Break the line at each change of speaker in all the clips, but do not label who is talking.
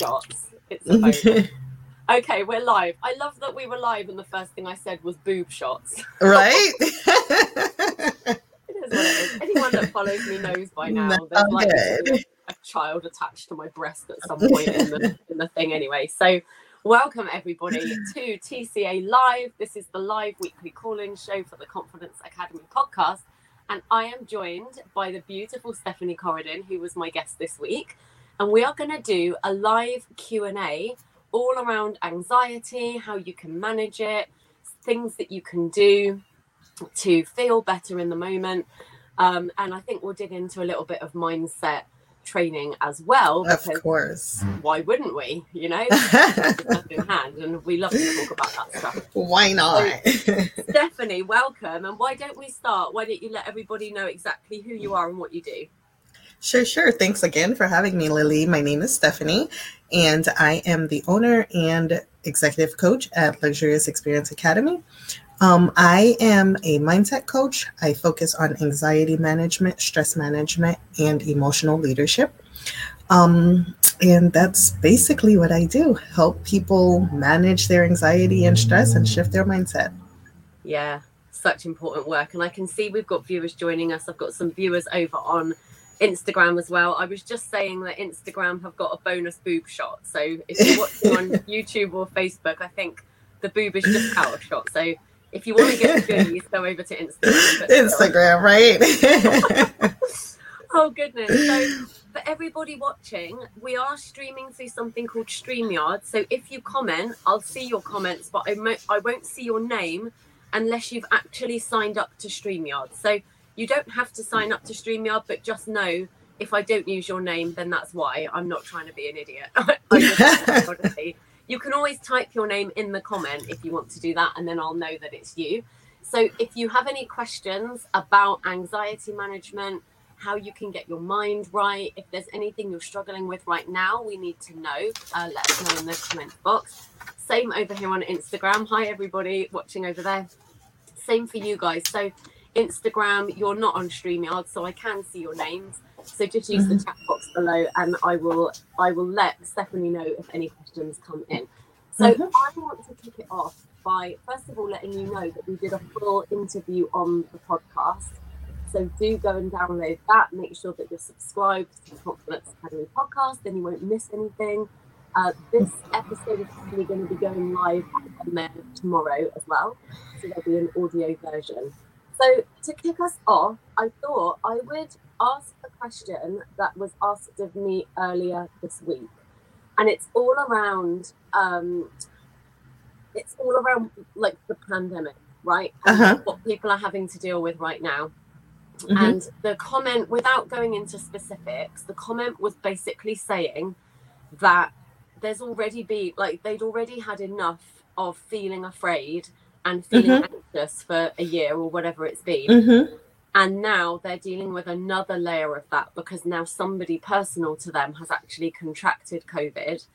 shots. It's a okay, we're live. I love that we were live, and the first thing I said was boob shots.
Right?
It is what it is. Anyone that follows me knows by now.
No,
There's like a child attached to my breast at some point in the, in the thing, anyway. So, welcome everybody to TCA Live. This is the live weekly call-in show for the Confidence Academy podcast, and I am joined by the beautiful Stephanie Coradin, who was my guest this week, and we are going to do a live Q and A all around anxiety, how you can manage it, things that you can do to feel better in the moment. Um, and I think we'll dig into a little bit of mindset training as well.
of course.
why wouldn't we? You know, in hand, and we love to talk about that stuff.
Why not?
Stephanie, welcome. And why don't we start? Why don't you let everybody know exactly who you are and what you do?
Sure, sure. Thanks again for having me, Lilli. My name is Stephanie, and I am the owner and executive coach at Luxurious Experience Academy. Um, I am a mindset coach. I focus on anxiety management, stress management, and emotional leadership. Um, and that's basically what I do help people manage their anxiety and stress and shift their mindset.
Yeah, such important work. And I can see we've got viewers joining us. I've got some viewers over on Instagram as well. I was just saying that Instagram have got a bonus boob shot. So if you're watching on YouTube or Facebook, I think the boob is just out of shot. So if you want to get the goodies, go over to Instagram.
Instagram, right?
Oh goodness. So for everybody watching, we are streaming through something called StreamYard. So if you comment, I'll see your comments, but I, mo- I won't see your name unless you've actually signed up to StreamYard. So you don't have to sign up to StreamYard, but just know if I don't use your name, then that's why. I'm not trying to be an idiot. Just, you can always type your name in the comment if you want to do that, and then I'll know that it's you. So if you have any questions about anxiety management, how you can get your mind right, if there's anything you're struggling with right now, we need to know. Uh, let us know in the comment box. Same over here on Instagram. Hi, everybody watching over there. Same for you guys. So, Instagram, you're not on StreamYard, so I can see your names. So just use the chat box below, and I will I will let Stephanie know if any questions come in. So
Mhm.
I want to kick it off by first of all letting you know that we did a full interview on the podcast. So do go and download that. Make sure that you're subscribed to the Confidence Academy podcast, then you won't miss anything. Uh, this episode is actually going to be going live tomorrow as well. So there'll be an audio version. So to kick us off, I thought I would ask a question that was asked of me earlier this week, and it's all around. Um, it's all around like the pandemic, right? And
Uh-huh.
what people are having to deal with right now.
Mhm.
And the comment, without going into specifics, the comment was basically saying that there's already been like they'd already had enough of feeling afraid and feeling anxious for a year or whatever it's been.
Mhm.
And now they're dealing with another layer of that because now somebody personal to them has actually contracted COVID.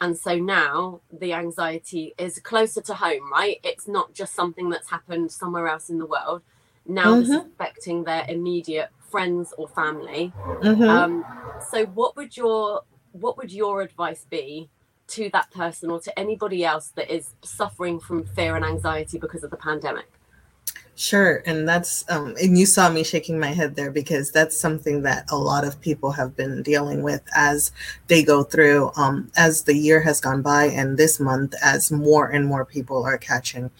And so now the anxiety is closer to home, right? It's not just something that's happened somewhere else in the world. Now this is affecting their immediate friends or family.
Mhm.
Um, so what would your what would your advice be to that person or to anybody else that is suffering from fear and anxiety because of the pandemic?
Sure, and that's um, and you saw me shaking my head there because that's something that a lot of people have been dealing with as they go through um, as the year has gone by, and this month as more and more people are catching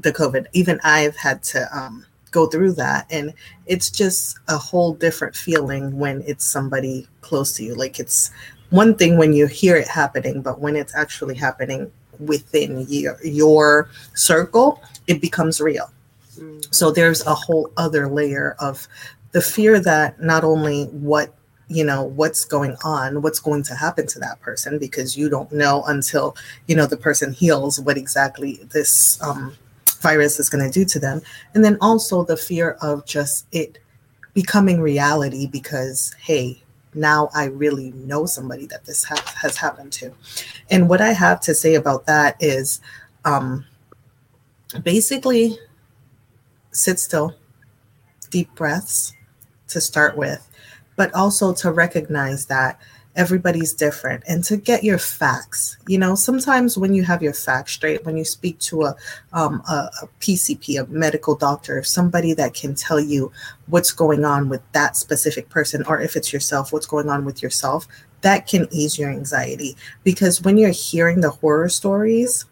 the COVID. Even I've had to um, go through that, and it's just a whole different feeling when it's somebody close to you. Like it's one thing when you hear it happening, but when it's actually happening within your your circle, it becomes real.
Mm,
So there's a whole other layer of the fear that not only what you know what's going on what's going to happen to that person because you don't know until you know the person heals what exactly this um, virus is going to do to them and then also the fear of just it becoming reality because hey now i really know somebody that this ha- has happened to. And what i have to say about that is um, basically sit still, deep breaths to start with, but also to recognize that everybody's different. And to get your facts you know sometimes when you have your facts straight when you speak to a, um, a, a pcp a medical doctor somebody that can tell you what's going on with that specific person or if it's yourself what's going on with yourself that can ease your anxiety. Because when you're hearing the horror stories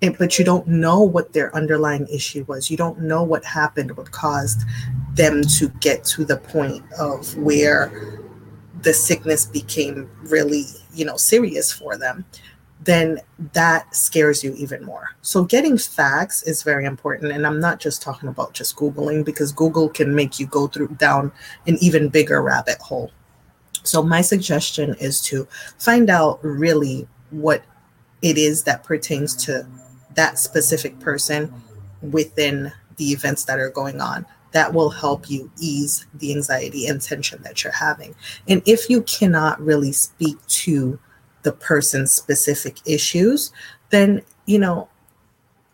it, but you don't know what their underlying issue was. You don't know what happened what caused them to get to the point of where the sickness became really, you know, serious for them, then that scares you even more. So getting facts is very important. And I'm not just talking about just Googling because Google can make you go through down an even bigger rabbit hole. So my suggestion is to find out really what it is that pertains to that specific person within the events that are going on that will help you ease the anxiety and tension that you're having. And if you cannot really speak to the person's specific issues, then, you know,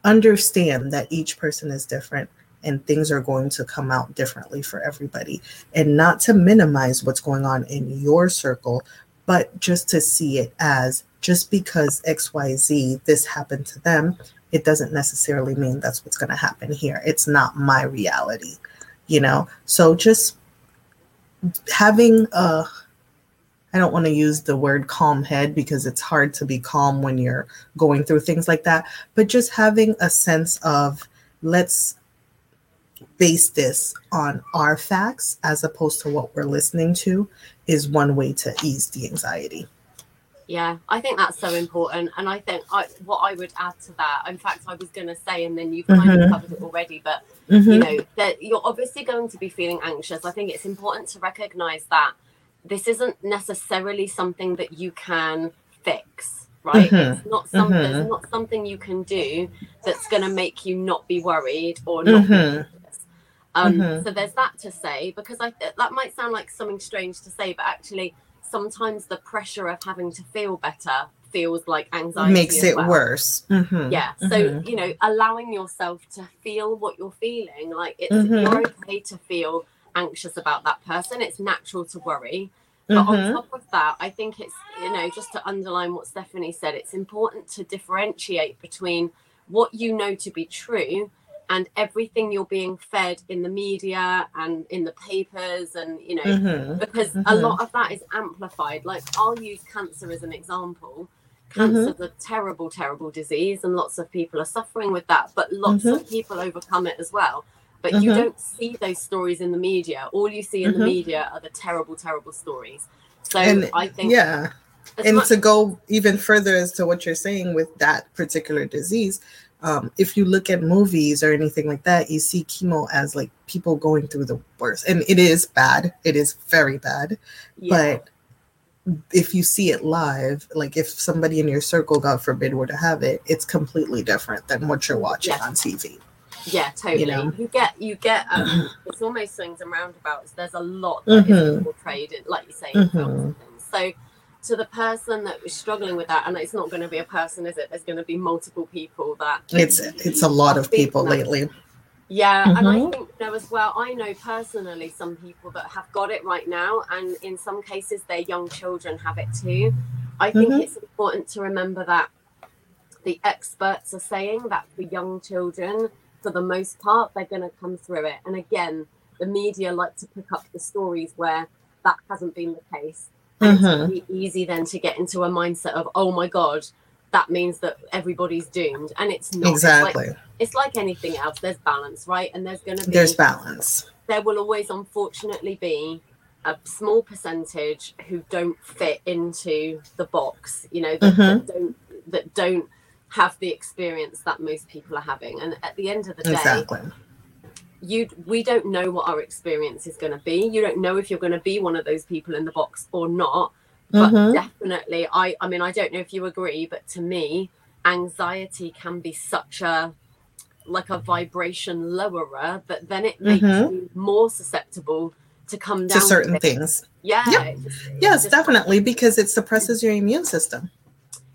understand that each person is different and things are going to come out differently for everybody. And not to minimize what's going on in your circle, but just to see it as just because XYZ, this happened to them, it doesn't necessarily mean that's what's going to happen here. It's not my reality, you know? So just having a, I don't want to use the word calm head because it's hard to be calm when you're going through things like that, but just having a sense of let's base this on our facts as opposed to what we're listening to is one way to ease the anxiety.
Yeah, I think that's so important. And I think I, what I would add to that, in fact, I was going to say, and then you've kind
Mhm.
of covered it already, but
Mm-hmm.
you know, that you're obviously going to be feeling anxious. I think it's important to recognize that this isn't necessarily something that you can fix, right?
Mhm.
It's not something,
Mhm.
it's not something you can do that's going to make you not be worried or not be
Mhm.
anxious. Um,
Mhm.
So there's that to say because I that might sound like something strange to say, but actually sometimes the pressure of having to feel better feels like anxiety
makes it
well.
worse. Mhm.
Yeah. So,
Mhm.
you know, allowing yourself to feel what you're feeling. Like it's
Mhm.
you're okay to feel anxious about that person. It's natural to worry. But on top of that, I think it's, you know, just to underline what Stephanie said, it's important to differentiate between what you know to be true and everything you're being fed in the media and in the papers and, you know,
Mhm.
because a
Mhm.
lot of that is amplified. Like I'll use cancer as an example. Cancer is a terrible, terrible disease, and lots of people are suffering with that. But lots of people overcome it as well. But you
Mhm.
don't see those stories in the media. All you see in the media are the terrible, terrible stories. So
And
I think
yeah, and
much-
to go even further as to what you're saying with that particular disease um, if you look at movies or anything like that you see chemo as like people going through the worst and it is bad it is very bad
yeah,
but if you see it live like if somebody in your circle god forbid were to have it it's completely different than what you're watching
Yeah.
on tv
yeah, totally. You,
know?
get, you get. Um, it's almost swings and roundabouts. There's a lot that is
Mhm.
portrayed, in, like you say, in films
Mhm.
and things. So, to the person that is struggling with that, and it's not going to be a person, is it? There's going to be multiple people that.
it's it's a lot of people lately
Yeah, and I
Mhm.
think you know as well. I know personally some people that have got it right now, and in some cases their young children have it too. I think
Mhm.
it's important to remember that the experts are saying that for young children, for the most part, they're going to come through it. And again, the media like to pick up the stories where that hasn't been the case. And
Mhm.
it's really easy then to get into a mindset of, oh my God, that means that everybody's doomed. And it's not. It's like-
exactly
it's like anything else there's balance right and there's going to be
there's balance
there will always unfortunately be a small percentage who don't fit into the box you know that,
Mhm.
that don't that don't have the experience that most people are having and at the end of the day
exactly
you we don't know what our experience is going to be you don't know if you're going to be one of those people in the box or not but
Mhm.
definitely i i mean i don't know if you agree but to me anxiety can be such a like a vibration lowerer that then it makes
Mhm.
you more susceptible to come down
to certain
it.
things
yeah
Yep.
just-
yes definitely because it suppresses your immune system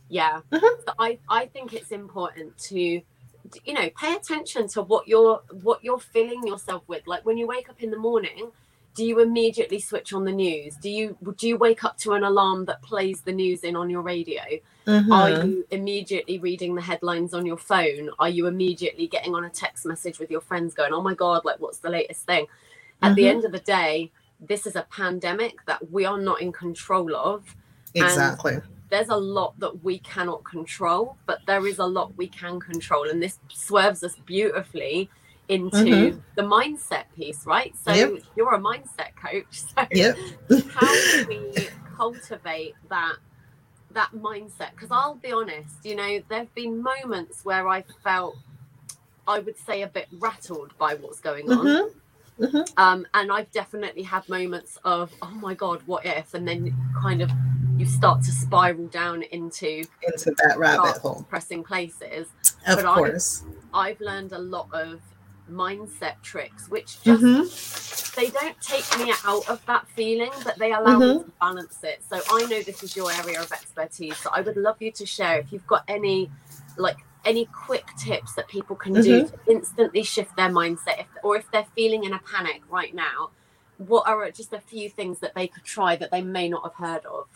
yeah
Mhm.
so i i think it's important to you know pay attention to what you're what you're filling yourself with like when you wake up in the morning do you immediately switch on the news do you do you wake up to an alarm that plays the news in on your radio
Mhm.
are you immediately reading the headlines on your phone are you immediately getting on a text message with your friends going oh my god like what's the latest thing at the
Mhm.
end of the day this is a pandemic that we are not in control of
exactly.
There's a lot that we cannot control, but there is a lot we can control. And this swerves us beautifully into
Mhm.
the mindset piece, right? So
Yep.
you're a mindset coach. So
Yep.
how do we cultivate that that mindset? Because I'll be honest, you know, there have been moments where I felt I would say a bit rattled by what's going on.
Mhm. Mhm.
Um, and I've definitely had moments of, oh my God, what if? And then kind of you start to spiral down into
Into that rabbit hole.
depressing places.
Of
but
course.
I've learned a lot of mindset tricks, which just
Mhm.
they don't take me out of that feeling, but they allow me
Mm-hmm.
to balance it. So I know this is your area of expertise. So I would love you to share if you've got any like any quick tips that people can do
Mm-hmm.
to instantly shift their mindset if, or if they're feeling in a panic right now what are just a few things that they could try that they may not have heard of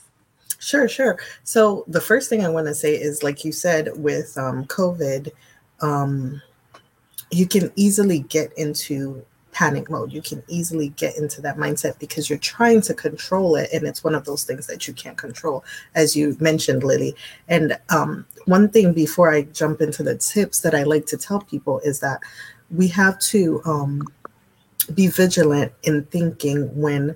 Sure, sure. So the first thing I want to say is, like you said, with um, COVID, um, you can easily get into panic mode. You can easily get into that mindset because you're trying to control it, and it's one of those things that you can't control, as you mentioned, Lilli. And um, one thing before I jump into the tips that I like to tell people is that we have to um, be vigilant in thinking when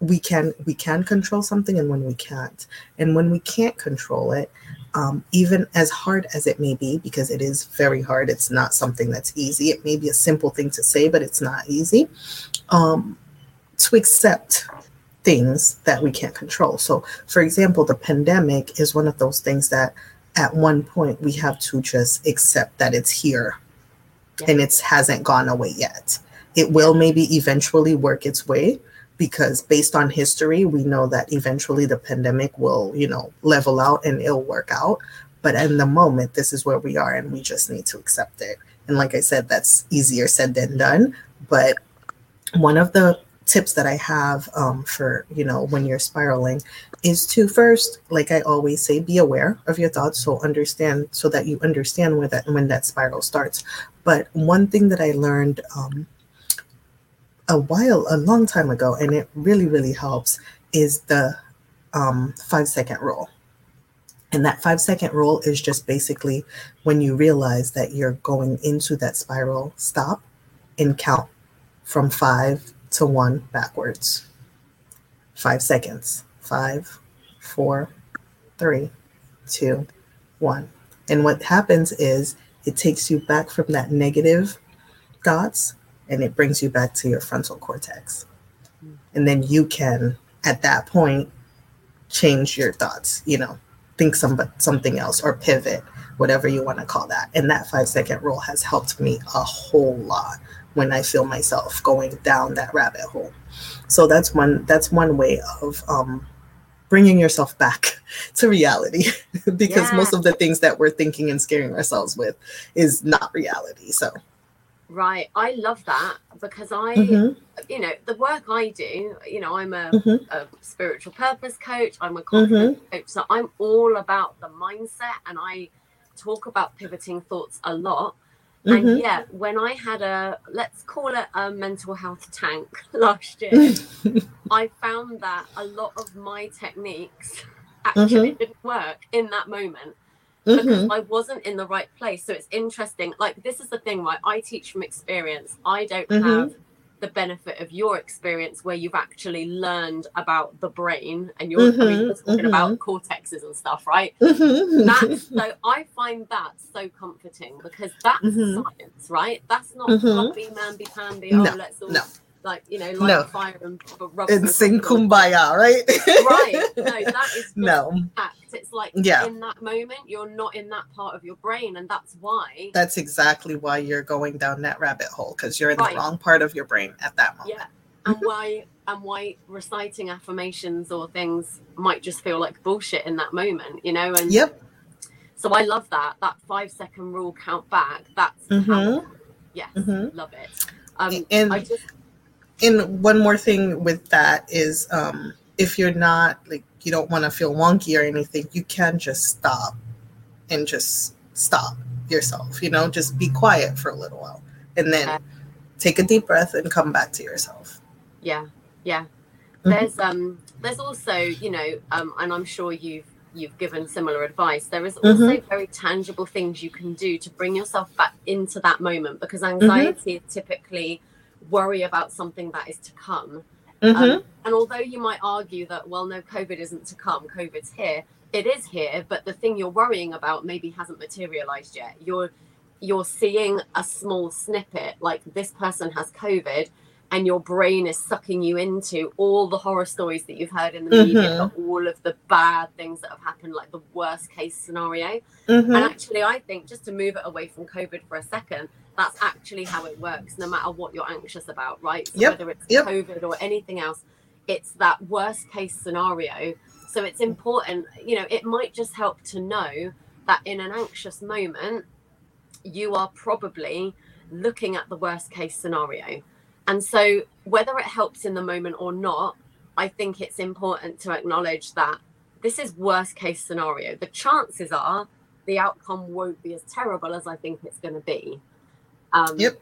we can we can control something and when we can't. And when we can't control it um, even as hard as it may be because it is very hard it's not something that's easy. It may be a simple thing to say but it's not easy. Um, to accept things that we can't control. So for example the pandemic is one of those things that at one point we have to just accept that it's here
Yeah.
and it hasn't gone away yet. It will maybe eventually work its way because based on history we know that eventually the pandemic will you know level out and it'll work out. But in the moment this is where we are and we just need to accept it. And like i said that's easier said than done. But one of the tips that i have um, for you know when you're spiraling is to first like i always say be aware of your thoughts. So understand so that you understand where that when that spiral starts. But one thing that i learned um, a while, a long time ago, and it really, really helps is the um, five second rule. And that five second rule is just basically when you realize that you're going into that spiral, stop and count from five to one backwards. Five seconds. Five, four, three, two, one. And what happens is it takes you back from that negative thoughts and it brings you back to your frontal cortex. And then you can, at that point, change your thoughts, you know, think some, something else or pivot, whatever you want to call that. And that five second rule has helped me a whole lot when I feel myself going down that rabbit hole. So that's one, that's one way of, um, bringing yourself back to reality because
Yeah.
most of the things that we're thinking and scaring ourselves with is not reality. So,
right i love that because i
mhm.
you know the work i do you know i'm a,
Mhm.
a spiritual purpose coach i'm a confidence
Mm-hmm.
coach so i'm all about the mindset and i talk about pivoting thoughts a lot and
Mhm.
yeah when i had a let's call it a mental health tank last year
Mm-hmm.
i found that a lot of my techniques actually didn't work in that moment because
Mhm.
I wasn't in the right place. So it's interesting. Like this is the thing, right? I teach from experience. I don't
Mhm.
have the benefit of your experience where you've actually learned about the brain and you're, I mean,
Mhm,
you're talking
mhm.
about cortexes and stuff, right?
Mhm.
That's so I find that so comforting because that's
Mhm.
science, right? That's not
Mhm.
mamby pamby. Oh,
No,
let's all
no.
Like you know light
No.
fire and b- rub
and sing kumbaya, right?
Right. No, that is
no,
fact. It's like
Yeah.
in that moment, you're not in that part of your brain, and that's why.
that's exactly why you're going down that rabbit hole because you're in
Right.
the wrong part of your brain at that moment.
Yeah, and why and why reciting affirmations or things might just feel like bullshit in that moment, you know. And
Yep.
so I love that that five second rule count back. That's how,
Mhm.
yes,
Mhm.
love it. Um,
And
I just
and one more thing with that is um, if you're not like you don't want to feel wonky or anything, you can just stop and just stop yourself. You know, just be quiet for a little while, and then take a deep breath and come back to yourself.
Yeah, yeah. Mm-hmm. There's um, there's also you know, um, and I'm sure you've you've given similar advice. There is also mm-hmm. very tangible things you can do to bring yourself back into that moment because mm-hmm. anxiety mm-hmm. is typically worry about something that is to come. Mm-hmm. Um, and although you might argue that, well, no, COVID isn't to come, COVID's here, it is here, but the thing you're worrying about maybe hasn't materialized yet. You're you're seeing a small snippet, like this person has COVID, and your brain is sucking you into all the horror stories that you've heard in the mm-hmm. media, all of the bad things that have happened, like the worst case scenario. Mm-hmm. And actually, I think just to move it away from COVID for a second, that's actually how it works, no matter what you're anxious about, right? So yep. whether it's yep. COVID or anything else, it's that worst case scenario. So it's important, you know, it might just help to know that in an anxious moment, you are probably looking at the worst case scenario. And so, whether it helps in the moment or not, I think it's important to acknowledge that this is worst case scenario. The chances are the outcome won't be as terrible as I think it's going to be. Um, yep.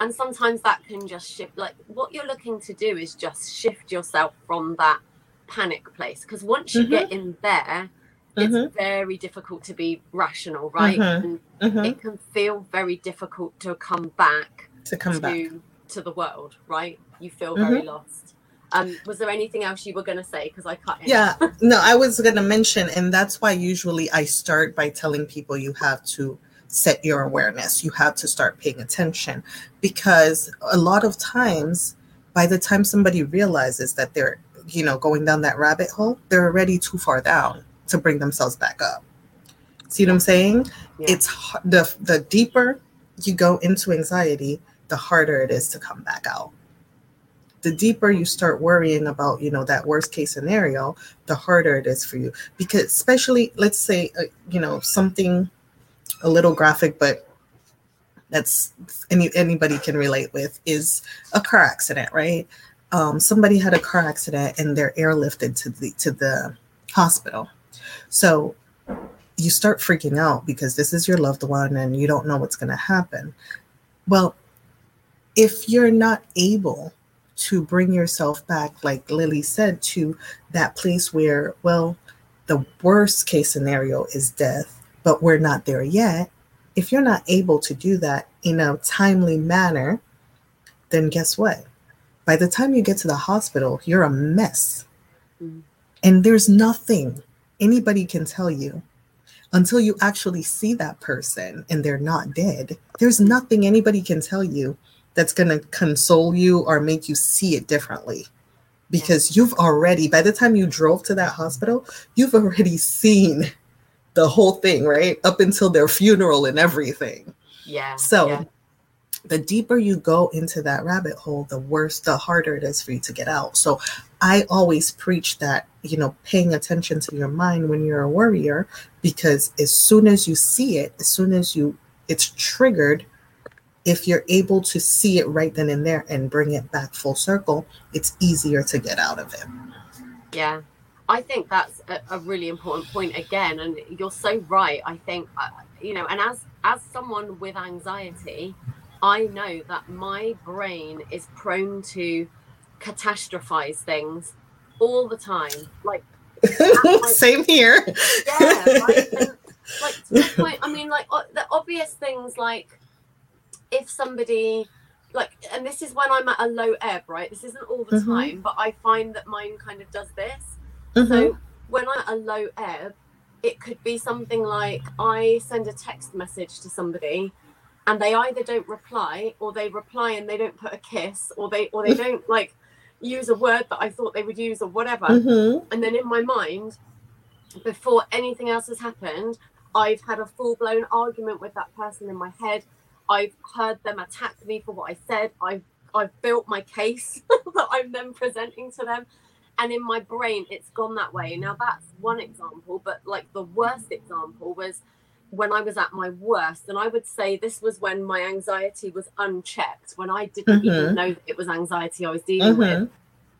And sometimes that can just shift. Like what you're looking to do is just shift yourself from that panic place. Because once you mm-hmm. get in there, it's mm-hmm. very difficult to be rational, right? Mm-hmm. And mm-hmm. it can feel very difficult to come back
to come to, back
to the world, right? You feel very mm-hmm. lost. Um, was there anything else you were going to say? Because I cut in.
Yeah, no, I was going to mention, and that's why usually I start by telling people you have to set your awareness. You have to start paying attention because a lot of times, by the time somebody realizes that they're, you know, going down that rabbit hole, they're already too far down to bring themselves back up. See what I'm saying? Yeah. It's the the deeper you go into anxiety, the harder it is to come back out. The deeper you start worrying about, you know, that worst case scenario, the harder it is for you. Because especially, let's say, uh, you know, something a little graphic, but that's any anybody can relate with is a car accident, right? Um, somebody had a car accident and they're airlifted to the to the hospital. So you start freaking out because this is your loved one and you don't know what's going to happen. Well, if you're not able to bring yourself back, like Lilli said, to that place where, well, the worst case scenario is death, but we're not there yet. If you're not able to do that in a timely manner, then guess what? By the time you get to the hospital, you're a mess. Mm-hmm. And there's nothing anybody can tell you until you actually see that person and they're not dead. There's nothing anybody can tell you that's going to console you or make you see it differently because you've already by the time you drove to that hospital you've already seen the whole thing right up until their funeral and everything
yeah
so
yeah.
the deeper you go into that rabbit hole the worse the harder it is for you to get out so i always preach that you know paying attention to your mind when you're a worrier, because as soon as you see it as soon as you it's triggered if you're able to see it right then and there and bring it back full circle, it's easier to get out of it.
Yeah, I think that's a, a really important point again, and you're so right. I think uh, you know, and as as someone with anxiety, I know that my brain is prone to catastrophize things all the time. Like,
like same here.
Yeah, right? and, like to the point. I mean, like the obvious things like if somebody like and this is when i'm at a low ebb right this isn't all the mm-hmm. time but i find that mine kind of does this mm-hmm. so when i'm at a low ebb it could be something like i send a text message to somebody and they either don't reply or they reply and they don't put a kiss or they or they don't like use a word that i thought they would use or whatever mm-hmm. and then in my mind before anything else has happened i've had a full-blown argument with that person in my head I've heard them attack me for what I said. I've I've built my case that I'm then presenting to them. And in my brain, it's gone that way. Now that's one example, but like the worst example was when I was at my worst, and I would say this was when my anxiety was unchecked, when I didn't
Mhm.
even know it was anxiety I was dealing with.
Mhm.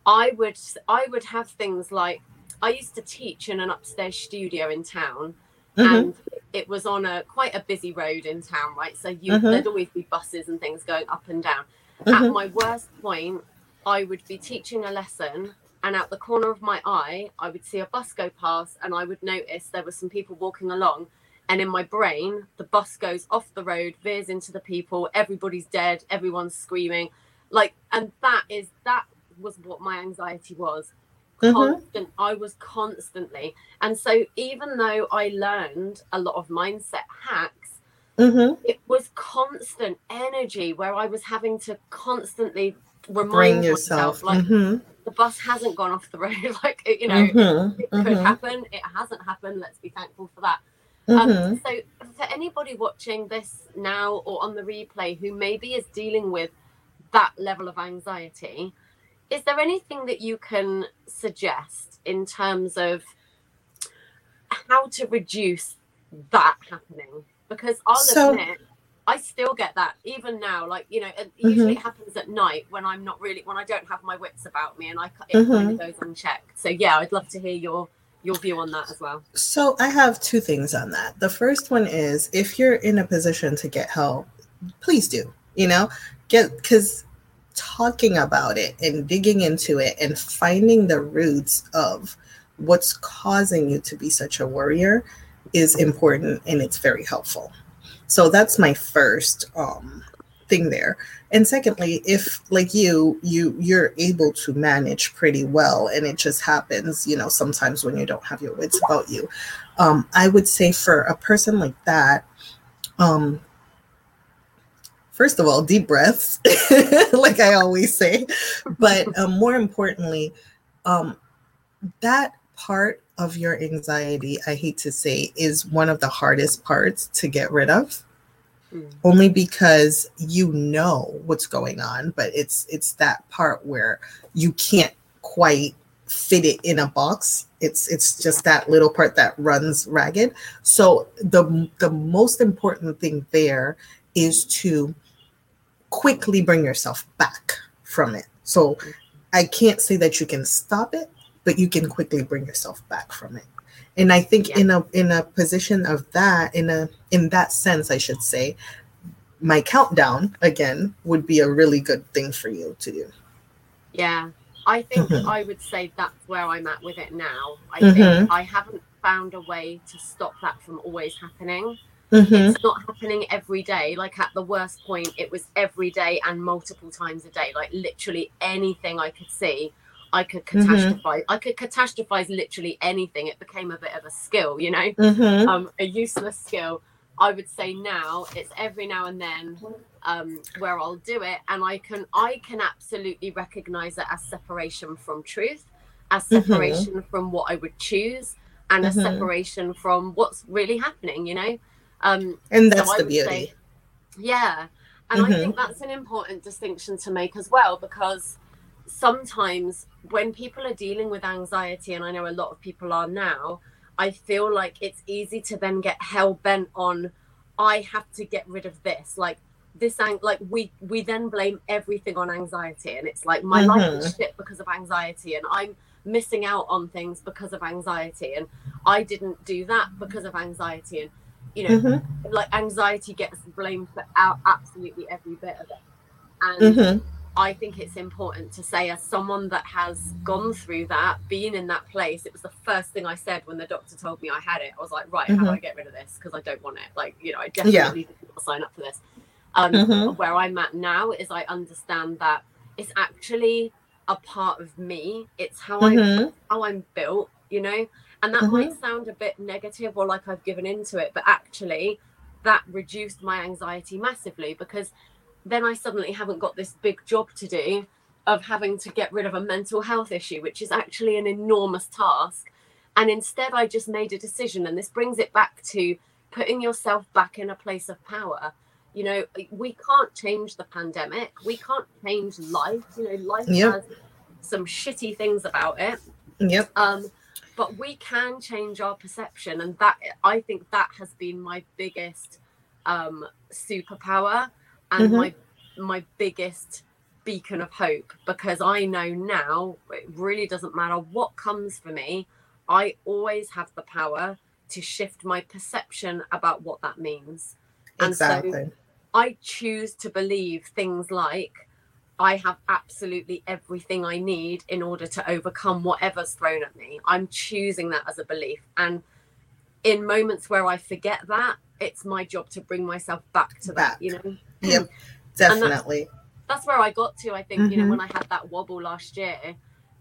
I would I would have things like I used to teach in an upstairs studio in town,
Mhm.
and it was on a quite a busy road in town, right? So you
Mhm.
there'd always be buses and things going up and down. At
Mhm.
my worst point, I would be teaching a lesson, and out the corner of my eye, I would see a bus go past, and I would notice there were some people walking along. And in my brain, the bus goes off the road, veers into the people, everybody's dead, everyone's screaming. Like, and that is that was what my anxiety was.
Mhm.
Constant, I was constantly. And so even though I learned a lot of mindset hacks,
Mhm.
it was constant energy where I was having to constantly remind
yourself.
like
Mhm.
the bus hasn't gone off the road. like it- you know,
Mhm.
it could
Mhm.
happen. It hasn't happened. Let's be thankful for that. Um,
Mhm.
so for anybody watching this now or on the replay who maybe is dealing with that level of anxiety, is there anything that you can suggest in terms of how to reduce that happening? Because I'll
So-
admit, I still get that even now. Like you know, it, usually
Mm-hmm.
it happens at night when I'm not really when I don't have my wits about me and I it kind
Mhm.
of goes unchecked. So yeah, I'd love to hear your your view on that as well.
So I have two things on that. The first one is if you're in a position to get help, please do. You know, get because talking about it and digging into it and finding the roots of what's causing you to be such a worrier is important and it's very helpful. So that's my first um thing there. And secondly, if like you you you're able to manage pretty well and it just happens, you know, sometimes when you don't have your wits about you. Um I would say for a person like that um first of all, deep breaths, like I always say, but um, more importantly, um, that part of your anxiety, I hate to say, is one of the hardest parts to get rid of.
Mm.
Only because you know what's going on, but it's it's that part where you can't quite fit it in a box. It's it's just that little part that runs ragged. So the the most important thing there is to quickly bring yourself back from it. So I can't say that you can stop it, but you can quickly bring yourself back from it. And I think
Yeah.
in a in a position of that, in a in that sense, I should say, my countdown again would be a really good thing for you to do.
Yeah, I think
Mhm.
I would say that's where I'm at with it now. I
Mhm.
think I haven't found a way to stop that from always happening.
Mhm.
It's not happening every day. Like at the worst point, it was every day and multiple times a day. Like literally anything I could see, I could catastrophize. I could catastrophize literally anything. It became a bit of a skill, you know,
Mhm.
um, a useless skill. I would say now it's every now and then um, where I'll do it, and I can I can absolutely recognize it as separation from truth, as
Mhm.
separation from what I would choose, and a
Mhm.
separation from what's really happening. You know, um,
And that's
I
the beauty.
say- yeah, and I
Mhm.
think that's an important distinction to make as well because sometimes when people are dealing with anxiety, and I know a lot of people are now, I feel like it's easy to then get hell bent on, I have to get rid of this. Like this, ang- like we we then blame everything on anxiety, and it's like my life is shit because of anxiety, and I'm missing out on things because of anxiety, and I didn't do that because of anxiety, and you know,
Mhm.
like anxiety gets blamed for absolutely every bit of it. And
Mhm.
I think it's important to say, as someone that has gone through that, being in that place, it was the first thing I said when the doctor told me I had it. I was like, right, how do
Mhm.
I get rid of this? Because I don't want it. Like, you know, I definitely did not sign up for this. Um,
Mhm.
Where I'm at now is I understand that it's actually a part of me. It's how I
Mhm.
how I'm built, you know, and that might sound a bit negative or like I've given into it, but actually, that reduced my anxiety massively because then I suddenly haven't got this big job to do of having to get rid of a mental health issue, which is actually an enormous task. And instead, I just made a decision, and this brings it back to putting yourself back in a place of power. You know, we can't change the pandemic, we can't change life. You know, life
Yep.
has some shitty things about it
Yep.
um, but we can change our perception and that i think that has been my biggest um superpower and
Mhm.
my my biggest beacon of hope because i know now it really doesn't matter what comes for me i always have the power to shift my perception about what that means And so-
exactly.
I choose to believe things like I have absolutely everything I need in order to overcome whatever's thrown at me. I'm choosing that as a belief. And in moments where I forget that, it's my job to bring myself back to
Back.
that, you know?
Yep, definitely.
That's where I got to, I think, you know,
Mhm.
when I had that wobble last year,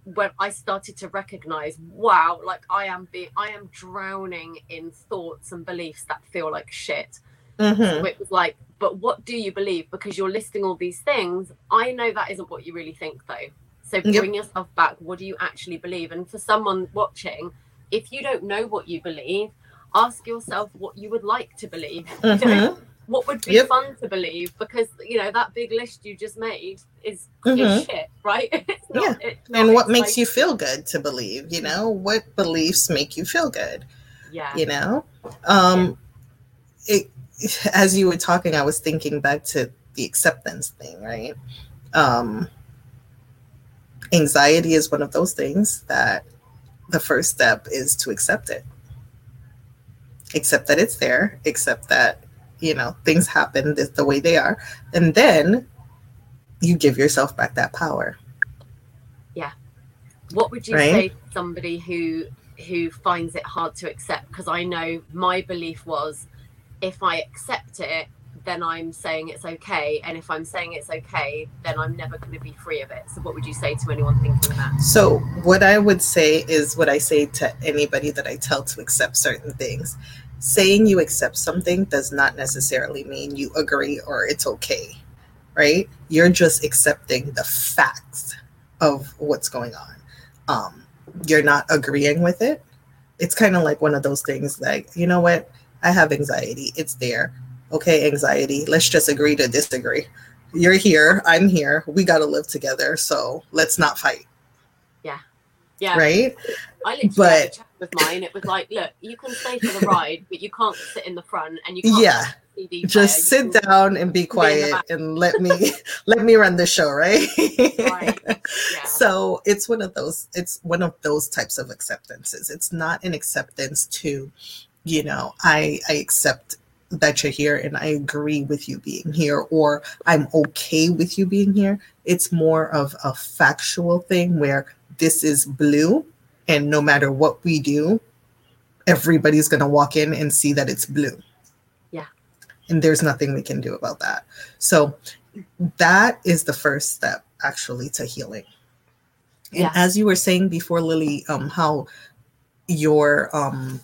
when I started to recognize, wow, like I am be I am drowning in thoughts and beliefs that feel like shit.
Mhm.
So it was like, but what do you believe? Because you're listing all these things. I know that isn't what you really think, though. So
Yep.
bring yourself back. What do you actually believe? And for someone watching, if you don't know what you believe, ask yourself what you would like to believe.
Mhm.
What would be
Yep.
fun to believe? Because you know that big list you just made is,
Mhm.
is shit, right? Not, not
And what makes you feel good to believe? You know, what beliefs make you feel good?
Yeah.
you know um it as you were talking i was thinking back to the acceptance thing right um anxiety is one of those things that the first step is to accept it accept that it's there accept that you know things happen the, the way they are and then you give yourself back that power Yeah.
what would you
Right?
say to somebody who who finds it hard to accept because i know my belief was if i accept it then i'm saying it's okay and if i'm saying it's okay then i'm never going to be free of it so what would you say to anyone thinking that
So, what I would say is what I say to anybody that I tell to accept certain things. Saying you accept something does not necessarily mean you agree or it's okay, right? You're just accepting the facts of what's going on. Um, you're not agreeing with it. It's kind of like one of those things like, you know what? I have anxiety. It's there. Okay, anxiety. Let's just agree to disagree. You're here. I'm here. We got to live together. So let's not fight
yeah Yeah. right?
But-
had a chat with mine it was like look you can stay for the ride but you can't sit in the front and you can't
Yeah.
have a CD player,
Just sit down and be quiet and let me let me run the show, right?
right yeah
So it's one of those it's one of those types of acceptances. It's not an acceptance to, you know, I I accept that you're here and I agree with you being here or I'm okay with you being here. It's more of a factual thing where this is blue and no matter what we do, everybody's going to walk in and see that it's blue.
Yeah.
And there's nothing we can do about that. So that is the first step actually to healing. And
Yeah.
as you were saying before, Lilli, um, how your um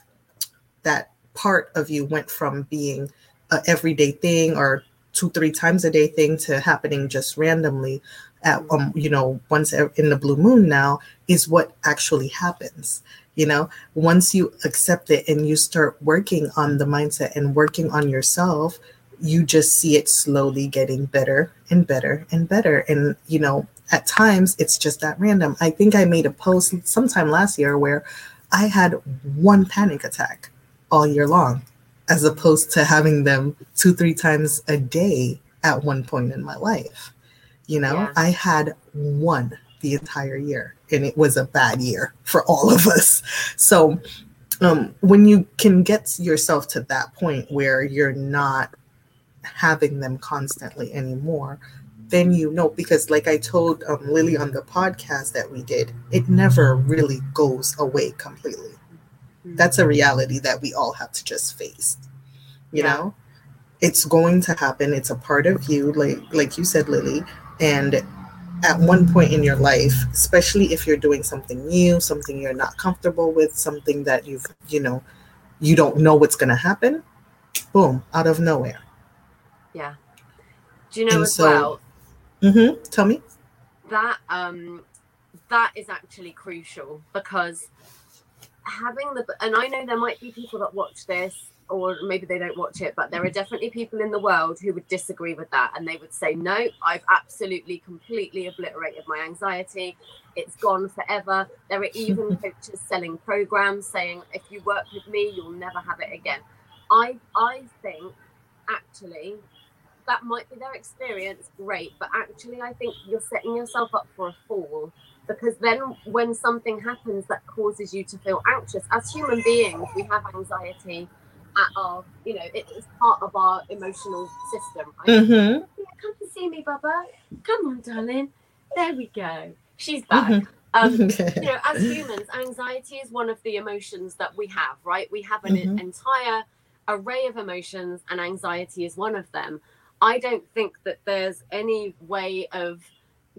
that part of you went from being a everyday thing or two, three times a day thing to happening just randomly at um, you know, once in the blue moon now is what actually happens. You know, once you accept it and you start working on the mindset and working on yourself, you just see it slowly getting better and better and better. And, you know, at times it's just that random. I think I made a post sometime last year where I had one panic attack all year long, as opposed to having them two, three times a day at one point in my life. You know,
Yeah.
I had one the entire year, and it was a bad year for all of us. So, um, when you can get yourself to that point where you're not having them constantly anymore, then you know because like i told um, lilli on the podcast that we did it never really goes away completely that's a reality that we all have to just face you
Yeah.
know it's going to happen it's a part of you like like you said lilli and at one point in your life especially if you're doing something new something you're not comfortable with something that you've you know you don't know what's going to happen boom out of nowhere.
Yeah. Do you know
And
as
so-
well
mm-hmm. tell me.
That um that is actually crucial because having the and I know there might be people that watch this or maybe they don't watch it, but there are mm-hmm. definitely people in the world who would disagree with that and they would say, No, I've absolutely completely obliterated my anxiety. It's gone forever. There are even coaches selling programs saying, If you work with me, you'll never have it again. I I think actually that might be their experience, great, but actually I think you're setting yourself up for a fall because then when something happens that causes you to feel anxious as human beings we have anxiety at our you know it is part of our emotional system right?
Mm-hmm.
yeah, come and see me bubba come on darling there we go she's back
Mhm.
um you know as humans anxiety is one of the emotions that we have right we have an
Mhm.
entire array of emotions and anxiety is one of them i don't think that there's any way of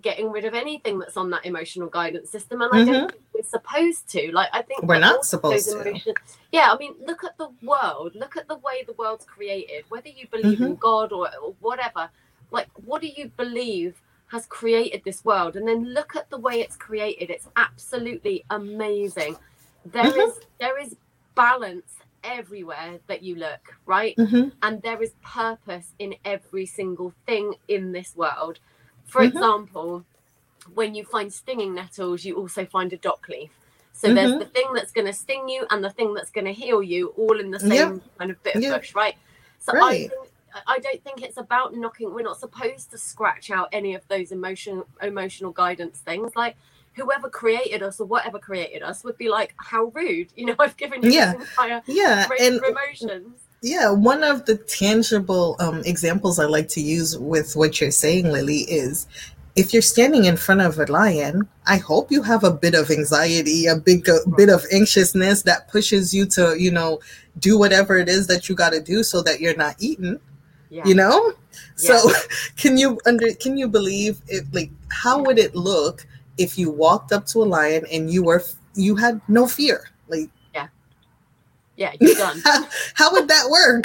getting rid of anything that's on that emotional guidance system and i don't think we're supposed to like i think
Mm-hmm. We're not supposed to.
emotions- yeah i mean look at the world look at the way the world's created whether you believe
Mm-hmm.
in god or, or whatever like what do you believe has created this world and then look at the way it's created it's absolutely amazing There is
Mhm.
there is balance everywhere that you look right
Mhm.
and there is purpose in every single thing in this world for
Mhm.
example when you find stinging nettles you also find a dock leaf so there's
Mhm.
the thing that's going to sting you and the thing that's going to heal you all in the same kind of bit of
Yeah.
bush right so I think I don't think it's about knocking. We're not supposed to scratch out any of those emotion emotional guidance things. Like whoever created us or whatever created us would be like, "How rude!" You know, I've given you
Yeah.
this entire
Yeah, and
emotions.
yeah, one of the tangible um, examples I like to use with what you're saying, Lilli, is if you're standing in front of a lion, I hope you have a bit of anxiety, a big a bit of anxiousness that pushes you to, you know, do whatever it is that you got to do so that you're not eaten.
Yeah.
You know, so can you under can you believe it? Like, how would it look if you walked up to a lion and you were you had no fear? Like,
yeah, you're done.
how, would that work?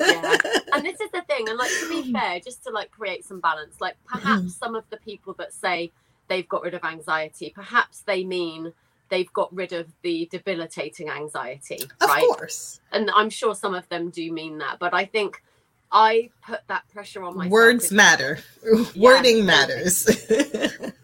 yeah. And this is the thing, and like to be fair, just to like create some balance, like perhaps some of the people that say they've got rid of anxiety, perhaps they mean they've got rid of the debilitating anxiety,
Of
right?
course.
And I'm sure some of them do mean that, but I think I put that pressure on myself.
Words matter. Wording matters.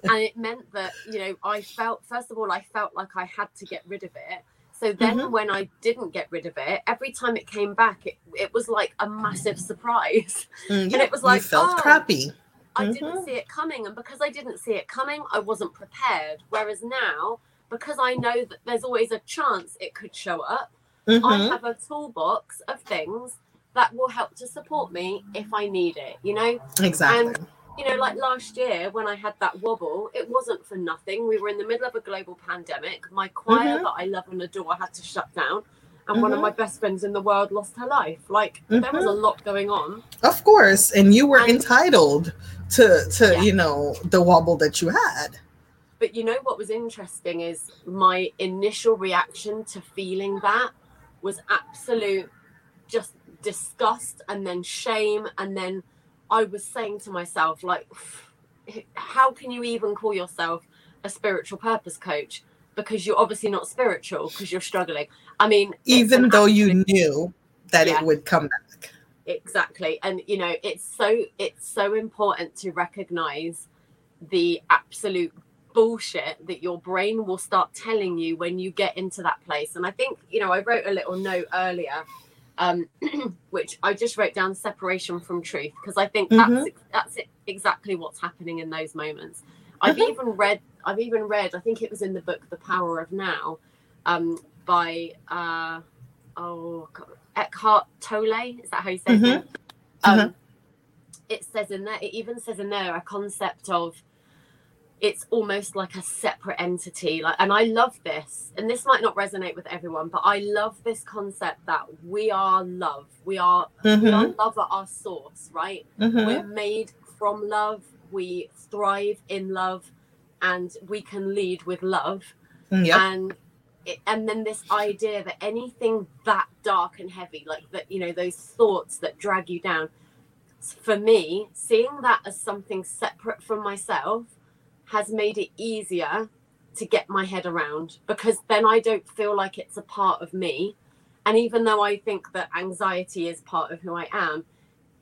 and it meant that you know i felt first of all i felt like i had to get rid of it so then
Mhm.
when i didn't get rid of it every time it came back it, it was like a massive surprise
Mm,
it was like,
felt
oh,
crappy.
i
Mhm.
didn't see it coming and because i didn't see it coming i wasn't prepared whereas now because i know that there's always a chance it could show up i
Mhm.
have a toolbox of things that will help to support me if i need it you know
Exactly.
You know, like last year when I had that wobble, it wasn't for nothing. We were in the middle of a global pandemic. My choir
Mhm.
that I love and adore had to shut down, and one of
Mhm.
my best friends in the world lost her life. Like there was a
Mm-hmm.
lot going on.
of course. And you were
And-
entitled to to,
Yeah.
you know, the wobble that you had.
But you know what was interesting is my initial reaction to feeling that was absolute just disgust and then shame and then I was saying to myself like how can you even call yourself a spiritual purpose coach because you're obviously not spiritual because you're struggling. I mean
Even though you knew that
Yeah.
it would come back.
exactly and you know it's so it's so important to recognize the absolute bullshit that your brain will start telling you when you get into that place and i think you know i wrote a little note earlier um which i just wrote down separation from truth because i think that's that's it, exactly what's happening in those moments i've
Mhm.
even read i've even read i think it was in the book the power of now um by uh oh God, Eckhart Tolle. Is that how you say
Mhm.
name? Um,
Mhm.
It says in there, it even says in there a concept of it's almost like a separate entity. Like, and I love this, and this might not resonate with everyone, but I love this concept that we are love. We are we are
Mhm.
love at our source, right?
Mhm.
We're made from love. We thrive in love, and we can lead with love
Yep.
and it, and then this idea that anything that dark and heavy like that you know those thoughts that drag you down for me seeing that as something separate from myself has made it easier to get my head around because then I don't feel like it's a part of me. And even though I think that anxiety is part of who I am,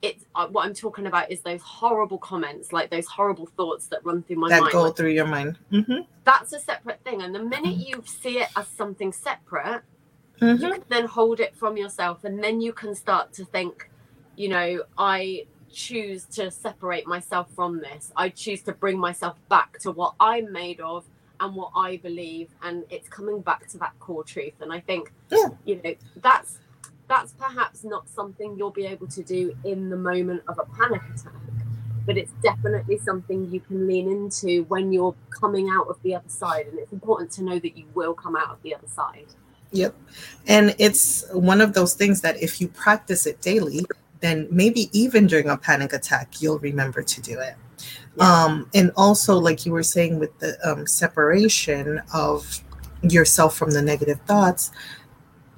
it's uh, what I'm talking about is those horrible comments, like those horrible thoughts that run through my
that
mind.
go
like,
through your mind. Mm-hmm.
that's a separate thing. And the minute you see it as something separate,
Mm-hmm.
you can then hold it from yourself and then you can start to think you know i choose to separate myself from this i choose to bring myself back to what i'm made of and what i believe and it's coming back to that core truth and i think
Yeah.
you know that's that's perhaps not something you'll be able to do in the moment of a panic attack but it's definitely something you can lean into when you're coming out of the other side and it's important to know that you will come out of the other side
Yep. And it's one of those things that if you practice it daily, then maybe even during a panic attack, you'll remember to do it.
Yeah.
Um, and also, like you were saying, with the um, separation of yourself from the negative thoughts,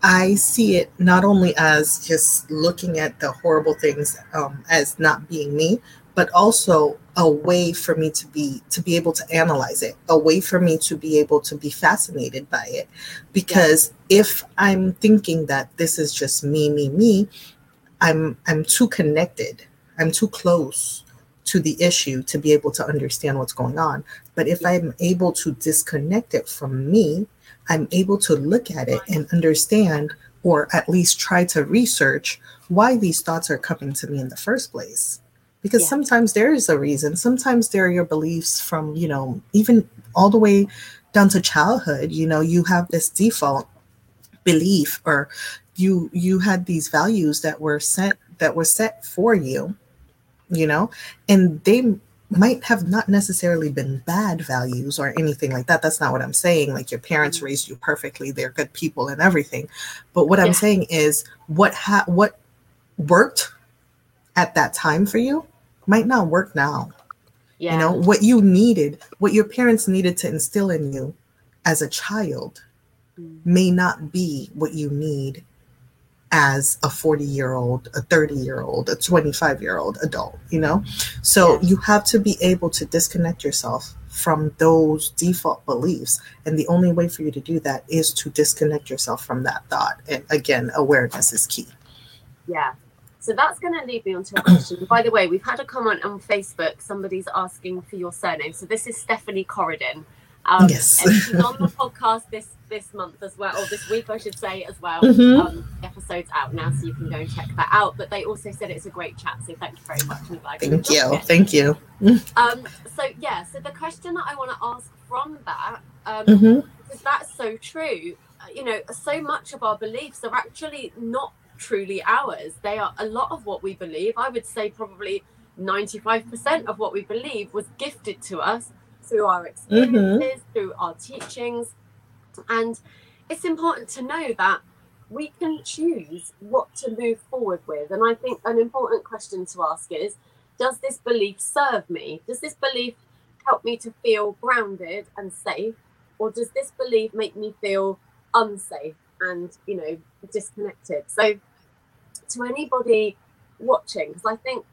I see it not only as just looking at the horrible things um, as not being me, but also a way for me to be to be able to analyze it, a way for me to be able to be fascinated by it. Because if I'm thinking that this is just me, me, me, I'm I'm too connected. I'm too close to the issue to be able to understand what's going on. But if I'm able to disconnect it from me, I'm able to look at it and understand, or at least try to research why these thoughts are coming to me in the first place. Because
Yeah.
sometimes there is a reason. Sometimes there are your beliefs from, you know, even all the way down to childhood. You know, you have this default belief or you you had these values that were set that were set for you you know and they might have not necessarily been bad values or anything like that. That's not what i'm saying. Like your parents
Mhm.
raised you perfectly. They're good people and everything. But what i'm saying is what ha- what worked at that time for you might not work now.
Yeah
you know what you needed what your parents needed to instill in you as a child
Mm.
may not be what you need as a 40 year old a 30 year old a 25 year old adult you know so you have to be able to disconnect yourself from those default beliefs and the only way for you to do that is to disconnect yourself from that thought and again awareness is key
Yeah. So that's going to lead me on to a question. By the way, we've had a comment on Facebook. Somebody's asking for your surname. So this is Stephanie Coradin. Um,
Yes.
and she's on the podcast this this month as well, or this week, I should say, as well.
Mhm.
Um, episode's out now, so you can go and check that out. But they also said it's a great chat. So thank you very much.
Thank you
it.
thank you
Um, so yeah, so the question that I want to ask from that, um,
hmm
because that's so true. Uh, You know, so much of our beliefs are actually not truly ours. They are a lot of what we believe. I would say probably 95% of what we believe was gifted to us through our mm-hmm. experiences, through our teachings. And it's important to know that we can choose what to move forward with. And I think an important question to ask is Does this belief serve me? Does this belief help me to feel grounded and safe? Or does this belief make me feel unsafe and, you know, disconnected? So, to anybody watching, because I think,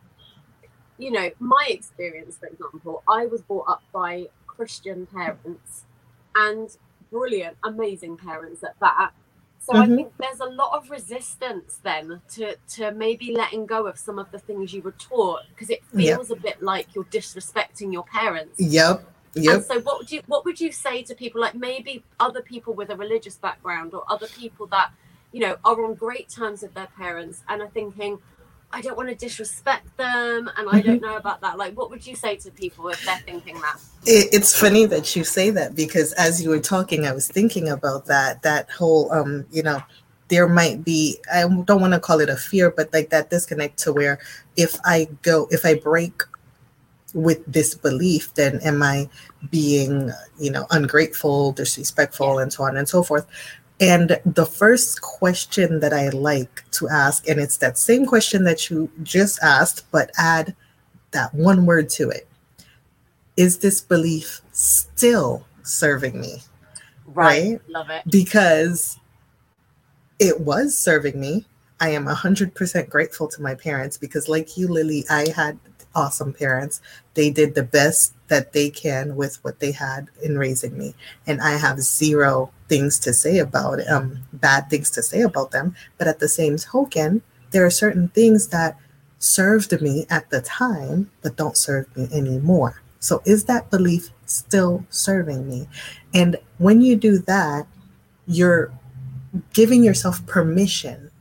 you know, my experience, for example, I was brought up by Christian parents and brilliant, amazing parents at that. So I
Mhm.
think there's a lot of resistance then to to maybe letting go of some of the things you were taught because it feels a bit like you're disrespecting your parents.
yep yep
And so what would you what would you say to people like maybe other people with a religious background or other people that, you know, are on great terms with their parents and are thinking, I don't want to disrespect them and I
Mm-hmm.
don't know about that. Like what would you say to people if they're thinking that?
It, it's funny that you say that because as you were talking, I was thinking about that. That whole, um, you know, there might be. I don't want to call it a fear, but like that disconnect to where if I go, if I break with this belief, then am I being, you know, ungrateful, disrespectful, and so on and so forth. And the first question that I like to ask, and it's that same question that you just asked, but add that one word to it is this belief still serving me? Right.
Love it.
Because it was serving me. I am 100% grateful to my parents because, like you, Lilli, I had awesome parents. They did the best that they can with what they had in raising me. And I have zero things to say about um bad things to say about them. But at the same token, there are certain things that served me at the time but don't serve me anymore. So is that belief still serving me? And when you do that, you're giving yourself permission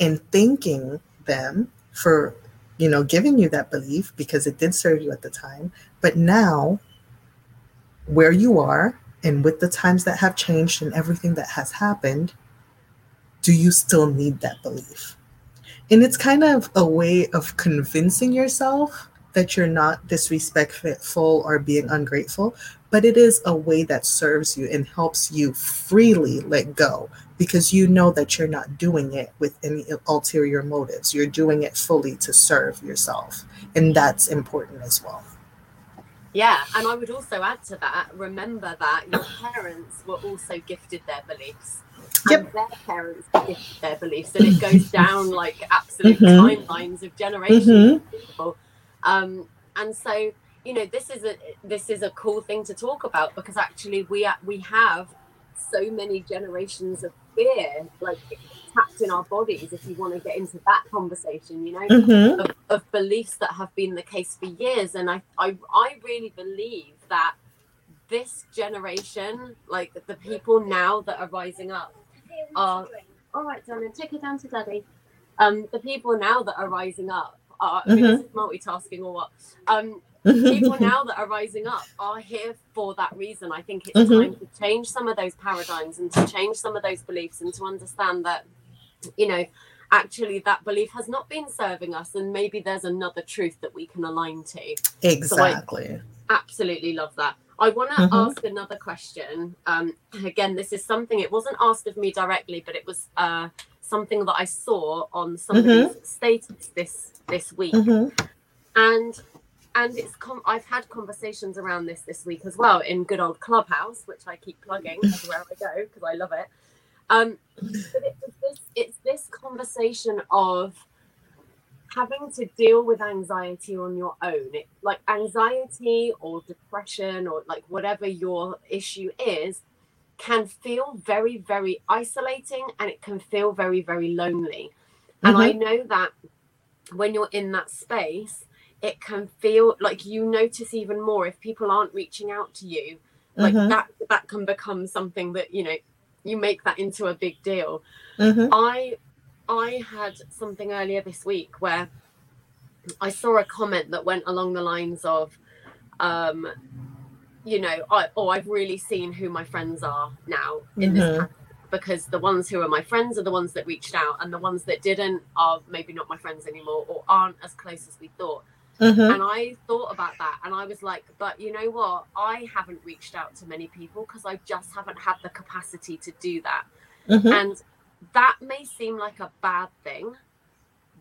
and thanking them for you know giving you that belief because it did serve you at the time but now where you are and with the times that have changed and everything that has happened do you still need that belief and it's kind of a way of convincing yourself that you're not disrespectful or being ungrateful but it is a way that serves you and helps you freely let go because you know that you're not doing it with any ulterior motives. You're doing it fully to serve yourself. And that's important as well.
Yeah, and I would also add to that remember that your parents were also gifted their beliefs. Yep. And their parents were gifted their beliefs. And it goes down like absolute mm-hmm. timelines of generations mm-hmm. of people. Um, and so you know this is a this is a cool thing to talk about because actually we we have so many generations of fear like trapped in our bodies if you want to get into that conversation you know mm-hmm. of, of, beliefs that have been the case for years and I, I i really believe that this generation like the people now that are rising up are all right darling take it down to daddy um the people now that are rising up are mm-hmm. multitasking or what um people now that are rising up are here for that reason. I think it's mm-hmm. time to change some of those paradigms and to change some of those beliefs and to understand that, you know, actually that belief has not been serving us and maybe there's another truth that we can align to.
Exactly. So
absolutely love that. I want to mm-hmm. ask another question. Um, again, this is something, it wasn't asked of me directly, but it was uh, something that I saw on somebody's mm-hmm. status this this week. Mm-hmm. And and it's com- I've had conversations around this this week as well in good old Clubhouse, which I keep plugging everywhere I go because I love it. Um, but it's this, it's this conversation of having to deal with anxiety on your own. It, like anxiety or depression or like whatever your issue is can feel very, very isolating and it can feel very, very lonely. Mm-hmm. And I mm-hmm. know that when you're in that space, it can feel like you notice even more if people aren't reaching out to you like mm-hmm. that that can become something that you know you make that into a big deal mm-hmm. i i had something earlier this week where i saw a comment that went along the lines of um you know i oh i've really seen who my friends are now in mm-hmm. this because the ones who are my friends are the ones that reached out and the ones that didn't are maybe not my friends anymore or aren't as close as we thought Mm-hmm. And I thought about that and I was like, but you know what? I haven't reached out to many people because I just haven't had the capacity to do that. Mm-hmm. And that may seem like a bad thing,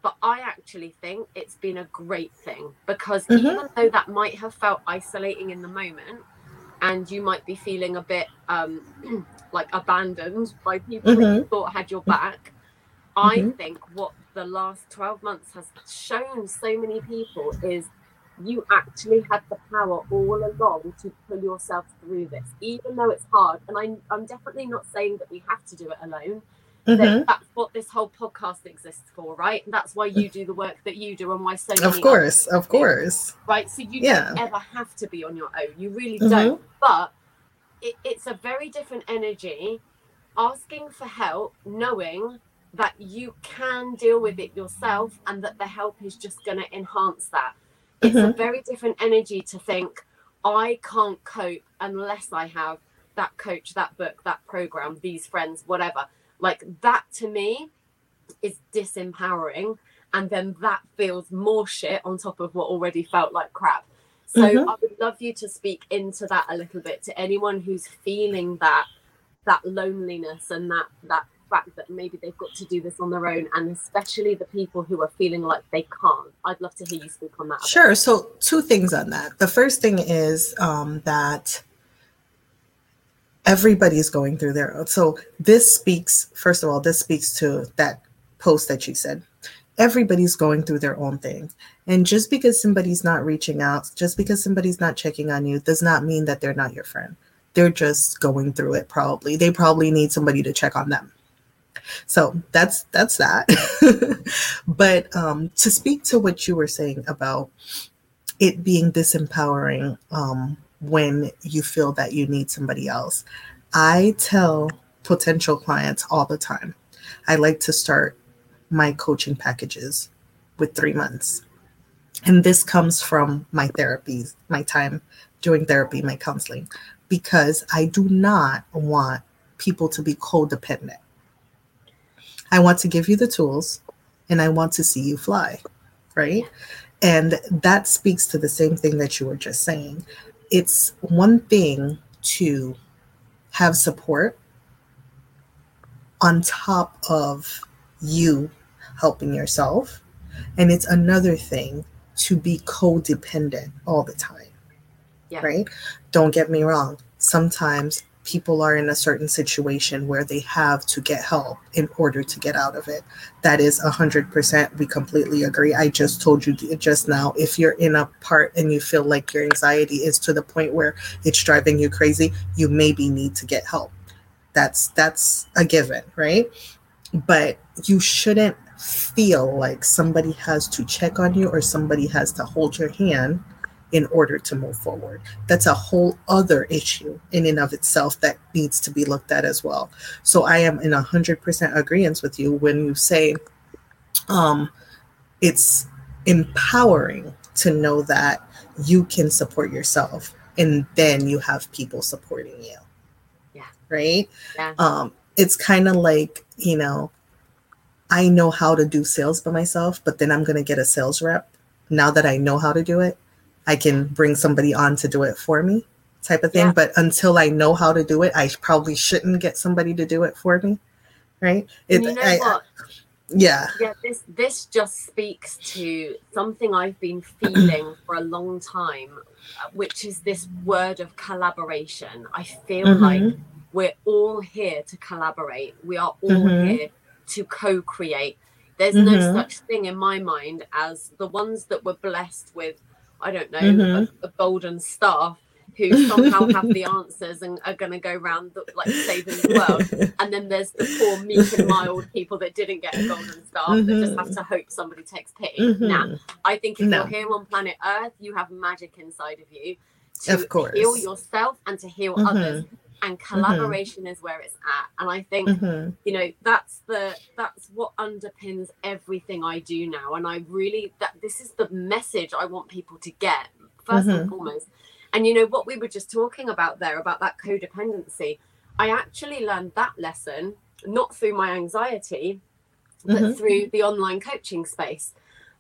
but I actually think it's been a great thing because mm-hmm. even though that might have felt isolating in the moment and you might be feeling a bit um, like abandoned by people that you thought had your back, I think what the last 12 months has shown so many people is you actually had the power all along to pull yourself through this, even though it's hard. And I, I'm definitely not saying that we have to do it alone. Mm-hmm. That's what this whole podcast exists for, right? that's why you do the work that you do, and why so
many. Of course, of course.
Right. So you yeah. don't ever have to be on your own. You really mm-hmm. don't. But it, it's a very different energy asking for help, knowing that you can deal with it yourself and that the help is just going to enhance that. It's mm-hmm. a very different energy to think, I can't cope unless I have that coach, that book, that program, these friends, whatever. Like that to me is disempowering. And then that feels more shit on top of what already felt like crap. So mm-hmm. I would love you to speak into that a little bit to anyone who's feeling that that loneliness and that that fact that maybe they've got to do this on their own and especially the people who are feeling like they can't i'd love to hear you speak on that
sure so two things on that the first thing is um, that everybody's going through their own. so this speaks first of all this speaks to that post that you said everybody's going through their own thing. And just because somebody's not reaching out, just because somebody's not checking on you, does not mean that they're not your friend. They're just going through it probably. They probably need somebody to check on them. So that's that's that. but um, to speak to what you were saying about it being disempowering um, when you feel that you need somebody else, I tell potential clients all the time. I like to start my coaching packages with three months. And this comes from my therapies, my time doing therapy, my counseling, because I do not want people to be codependent. I want to give you the tools and I want to see you fly, right? And that speaks to the same thing that you were just saying. It's one thing to have support on top of you helping yourself. And it's another thing to be codependent all the time. Yeah. Right? Don't get me wrong. Sometimes people are in a certain situation where they have to get help in order to get out of it. That is 100%. We completely agree. I just told you just now if you're in a part and you feel like your anxiety is to the point where it's driving you crazy, you maybe need to get help. That's that's a given, right? But you shouldn't feel like somebody has to check on you or somebody has to hold your hand in order to move forward. That's a whole other issue in and of itself that needs to be looked at as well. So I am in 100% agreement with you when you say um, it's empowering to know that you can support yourself and then you have people supporting you.
Yeah.
Right?
Yeah.
Um, it's kind of like, you know, I know how to do sales by myself, but then I'm going to get a sales rep. Now that I know how to do it, I can bring somebody on to do it for me, type of thing. Yeah. But until I know how to do it, I probably shouldn't get somebody to do it for me. Right?
It, you know I, what?
Yeah.
Yeah, this this just speaks to something I've been feeling for a long time, which is this word of collaboration. I feel mm-hmm. like we're all here to collaborate. We are all mm-hmm. here to co-create. There's mm-hmm. no such thing in my mind as the ones that were blessed with, I don't know, mm-hmm. a, a golden staff who somehow have the answers and are going to go around the, like saving the world. And then there's the poor, meek and mild people that didn't get a golden staff mm-hmm. that just have to hope somebody takes pity. Mm-hmm. Now, I think if no. you're here on planet Earth, you have magic inside of you to
of course.
heal yourself and to heal mm-hmm. others and mm-hmm. collaboration mm-hmm. is where it's at and i think mm-hmm. you know that's the that's what underpins everything i do now and i really that this is the message i want people to get 1st and mm-hmm. foremost and you know what we were just talking about there about that codependency i actually learned that lesson not through my anxiety but mm-hmm. through the online coaching space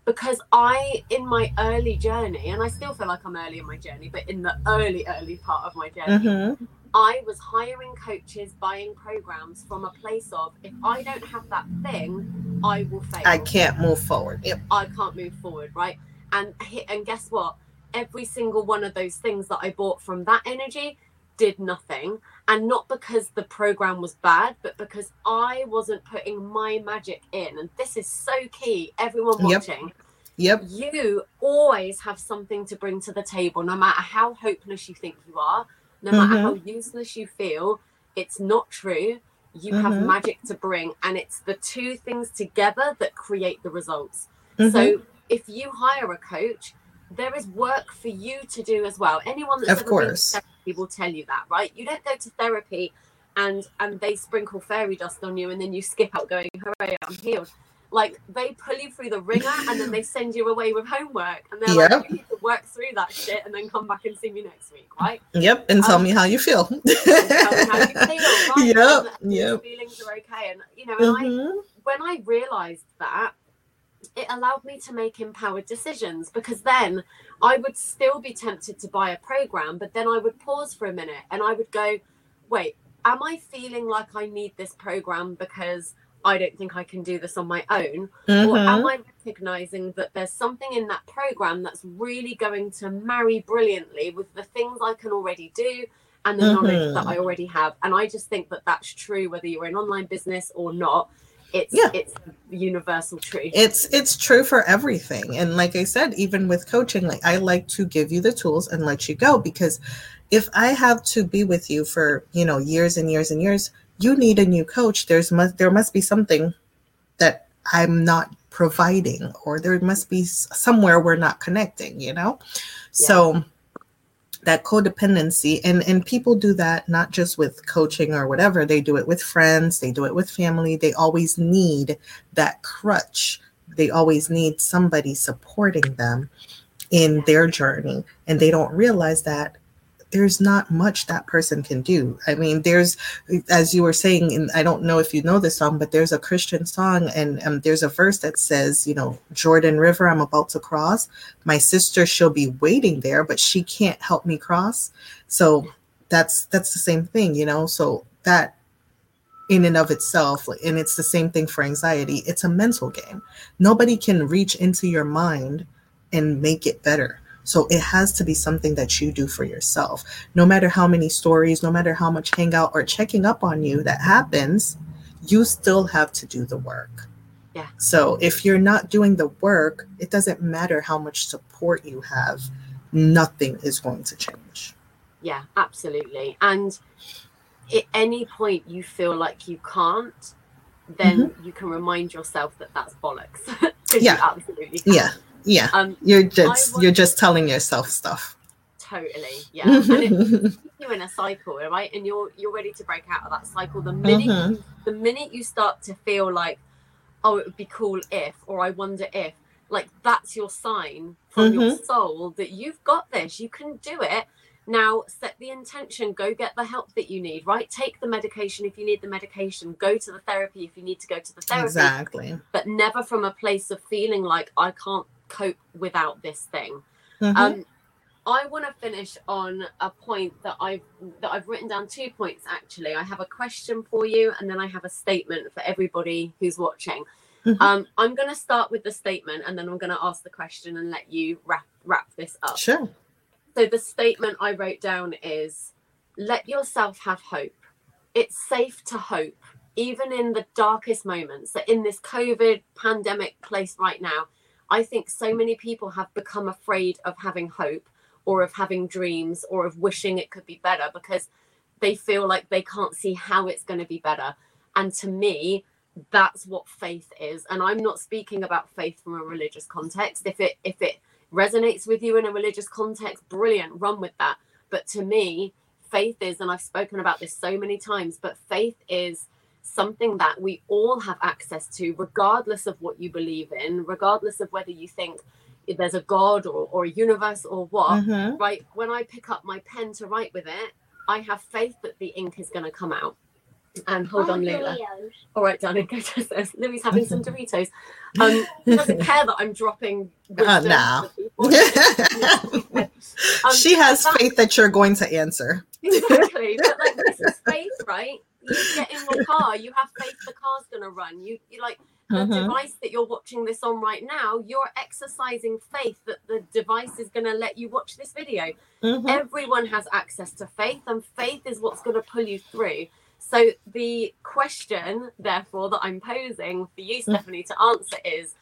because I, in my early journey, and I still feel like I'm early in my journey, but in the early, early part of my journey, mm-hmm. I was hiring coaches, buying programs from a place of if I don't have that thing, I will fail.
I can't move forward. Yep.
I can't move forward, right? And and guess what? Every single one of those things that I bought from that energy did nothing. And not because the program was bad, but because I wasn't putting my magic in. And this is so key. Everyone watching.
Yep.
yep. You always have something to bring to the table, no matter how hopeless you think you are no mm-hmm. matter how useless you feel, it's not true. You mm-hmm. have magic to bring, and it's the two things together that create the results. Mm-hmm. So if you hire a coach, there is work for you to do as well. Anyone that's
of ever course.
been to therapy will tell you that, right? You don't go to therapy and and they sprinkle fairy dust on you and then you skip out going, hooray, I'm healed like they pull you through the ringer and then they send you away with homework and they're yep. like you need to work through that shit and then come back and see me next week right
yep and tell um, me how you feel tell me how you feel right? yep and yep
feelings are okay and you know and mm-hmm. I, when i realized that it allowed me to make empowered decisions because then i would still be tempted to buy a program but then i would pause for a minute and i would go wait am i feeling like i need this program because I don't think I can do this on my own? Mm-hmm. Or am I recognizing that there's something in that program that's really going to marry brilliantly with the things I can already do and the mm-hmm. knowledge that I already have? And I just think that that's true whether you're in online business or not. it's
Yeah.
it's universal truth.
it's it's true for everything and like i said even with coaching like i like to give you the tools and let you go because if i have to be with you for you know years and years and years you need a new coach there's must there must be something that i'm not providing or there must be somewhere we're not connecting you know? So that codependency and and people do that not just with coaching or whatever they do it with friends they do it with family they always need that crutch they always need somebody supporting them in their journey and they don't realize that there's not much that person can do. I mean there's as you were saying and i don't know if you know this song but there's a christian song and um, there's a verse that says you know jordan river i'm about to cross. My sister she'll be waiting there but she can't help me cross. So that's that's the same thing you know? So that in and of itself and it's the same thing for anxiety. It's a mental game. Nobody can reach into your mind and make it better so it has to be something that you do for yourself no matter how many stories no matter how much hangout or checking up on you that happens you still have to do the work
Yeah.
so if you're not doing the work it doesn't matter how much support you have nothing is going to change
Yeah, absolutely. And at any point you feel like you can't, then you can remind yourself that that's bollocks.
Mm-hmm. Yeah.
Absolutely can.
yeah yeah
Um,
you're just you're just telling yourself stuff
totally. Yeah. And you're in a cycle, right? And you're you're ready to break out of that cycle. The minute
Mhm.
you, the minute you start to feel like, oh, it would be cool if, or I wonder if, like that's your sign from your
Mm-hmm.
soul that you've got this. You can do it. Now set the intention. Go get the help that you need. Right. Take the medication if you need the medication. Go to the therapy if you need to go to the therapy.
exactly
But never from a place of feeling like I can't cope without this thing.
Mhm.
Um, I want to finish on a point that I've that I've written down two points actually. I have a question for you, and then I have a statement for everybody who's watching.
Mhm.
Um, I'm going to start with the statement, and then I'm going to ask the question and let you wrap wrap this up.
sure
So the statement I wrote down is let yourself have hope. It's safe to hope, even in the darkest moments. That in this COVID pandemic place right now, I think so many people have become afraid of having hope or of having dreams or of wishing it could be better because they feel like they can't see how it's going to be better. And to me, that's what faith is. And I'm not speaking about faith from a religious context. If it if it resonates with you in a religious context, brilliant, run with that. But to me, faith is, and I've spoken about this so many times, but faith is something that we all have access to, regardless of what you believe in, regardless of whether you think there's a God or, or a universe or what.
Mhm.
Right. When I pick up my pen to write with it, I have faith that the ink is going to come out. And hold on, Lila. All right, darling, go to this. Louis having some Doritos. Um, he doesn't care that I'm dropping.
Uh,
wisdom
no.
Um,
she has
but that-
faith that you're going to answer
Exactly, but like this is faith, right? You get in the car, you have faith the car's gonna run. You you like the
Mhm.
device that you're watching this on right now. You're exercising faith that the device is gonna let you watch this video.
Mhm.
Everyone has access to faith, and faith is what's going to pull you through. So, the question, therefore, that I'm posing for you, Stephanie, to answer is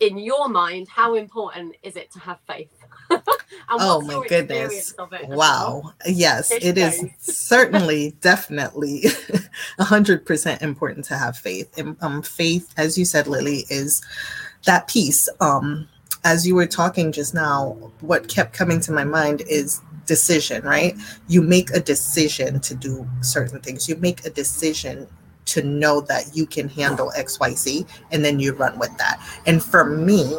in your mind, how important is it to have faith?
Oh my goodness.
it?
Wow. Yes,
Fish
it is
goes.
certainly, definitely 100% important to have faith. And um, faith, as you said, Lilli, is that piece. Um, as you were talking just now, what kept coming to my mind is decision, right? You make a decision to do certain things, you make a decision to know that you can handle XYZ, and then you run with that. And for me,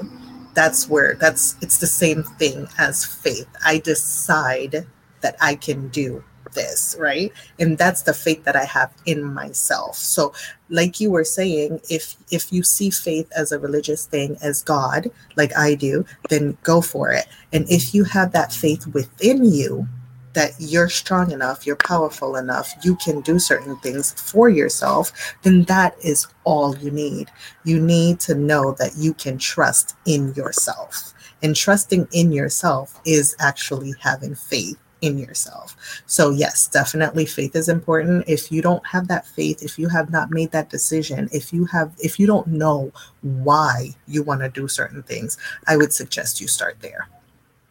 that's where that's it's the same thing as faith. I decide that I can do this, right? And that's the faith that I have in myself. So like you were saying, if if you see faith as a religious thing as God, like I do, then go for it. And if you have that faith within you that you're strong enough, you're powerful enough, you can do certain things for yourself, then that is all you need. You need to know that you can trust in yourself. And trusting in yourself is actually having faith in yourself. So, yes, definitely faith is important. If you don't have that faith, if you have not made that decision, if you have, if you don't know why you want to do certain things, I would suggest you start there.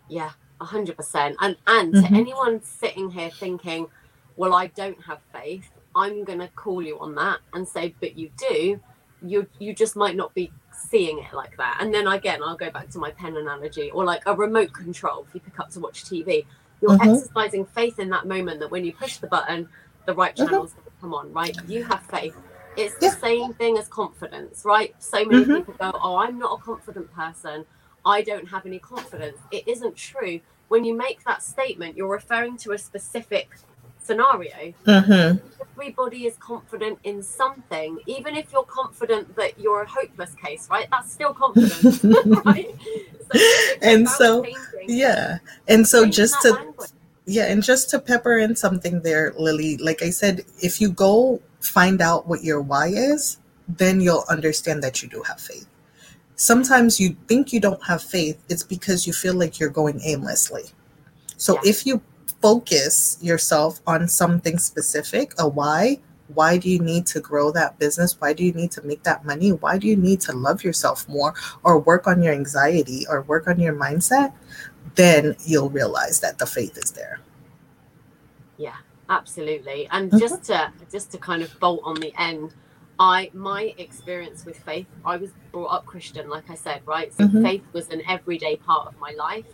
Yeah, a hundred percent. And and
Mhm.
to anyone sitting here thinking, well, I don't have faith, I'm gonna call you on that and say, but you do. You you just might not be seeing it like that. And then again, I'll go back to my pen analogy, or like a remote control. If you pick up to watch TV, you're
Mhm.
exercising faith in that moment that when you push the button, the right
Mhm.
channels will come on. Right? You have faith. It's the
Yeah.
same thing as confidence, right? So many
Mhm.
people go, "Oh, I'm not a confident person. I don't have any confidence." It isn't true. When you make that statement, you're referring to a specific scenario.
Mm-hmm.
Everybody is confident in something, even if you're confident that you're a hopeless case, right? That's still confidence, right? So
And so,
changing-
Yeah. And so, just to
language.
Yeah, and just to pepper in something there, Lilli, like I said, if you go find out what your why is, then you'll understand that you do have faith. Sometimes you think you don't have faith, it's because you feel like you're going aimlessly. So
Yeah.
if you focus yourself on something specific, a why, why do you need to grow that business? Why do you need to make that money? Why do you need to love yourself more or work on your anxiety or work on your mindset? Then you'll realize that the faith is there.
Yeah, absolutely. And
Mhm.
just to just to kind of bolt on the end, I my experience with faith, I was brought up Christian, like I said, right? So
Mhm.
faith was an everyday part of my life.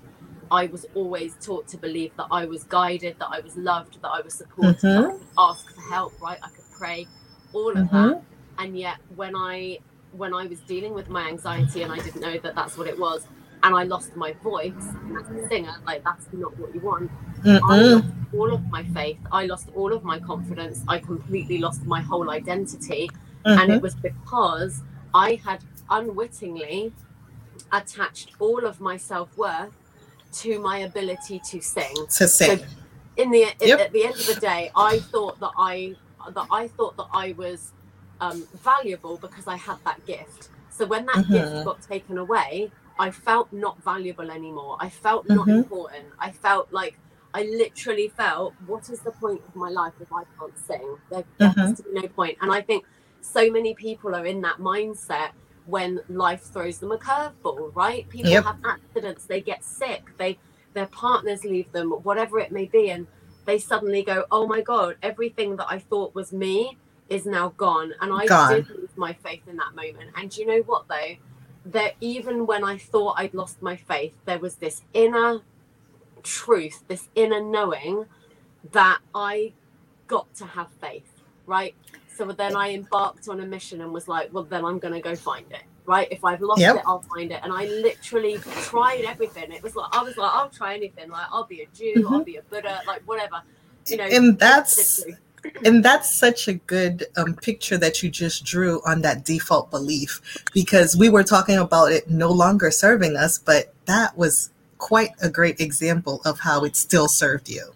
I was always taught to believe that I was guided, that I was loved, that I was supported, that I could ask for help, right? I could pray, all of
Mhm.
that. And yet, when I when I was dealing with my anxiety and I didn't know that that's what it was, and I lost my voice as a singer, like that's not what you want. I lost all of my faith. I lost all of my confidence. I completely lost my whole identity. And
Mhm.
it was because I had unwittingly attached all of my self worth to my ability to sing.
to sing.
In the
Yep.
at the end of the day, I thought that I that I thought that I was um, valuable because I had that gift. So when that
Mhm.
gift got taken away, I felt not valuable anymore. I felt not
Mhm.
important. I felt like I literally felt, what is the point of my life if I can't sing? There, there has to be no point. And I think so many people are in that mindset when life throws them a curveball, right? People
Yep.
have accidents, they get sick, they their partners leave them, whatever it may be, and they suddenly go, "Oh my god, everything that I thought was me is now gone." And I
Gone.
did lose my faith in that moment. And you know what though? That even when I thought I'd lost my faith, there was this inner truth, this inner knowing that I got to have faith, right? So then I embarked on a mission and was like, well, then I'm going to go find it, right? If I've lost
Yep.
it, I'll find it. And I literally tried everything. It was like, I was like, I'll try anything. Like, I'll be a Jew, I'll be a Buddha, like whatever, you know.
And that's- and that's such a good um, picture that you just drew on that default belief because we were talking about it no longer serving us but that was quite a great example of how it still served you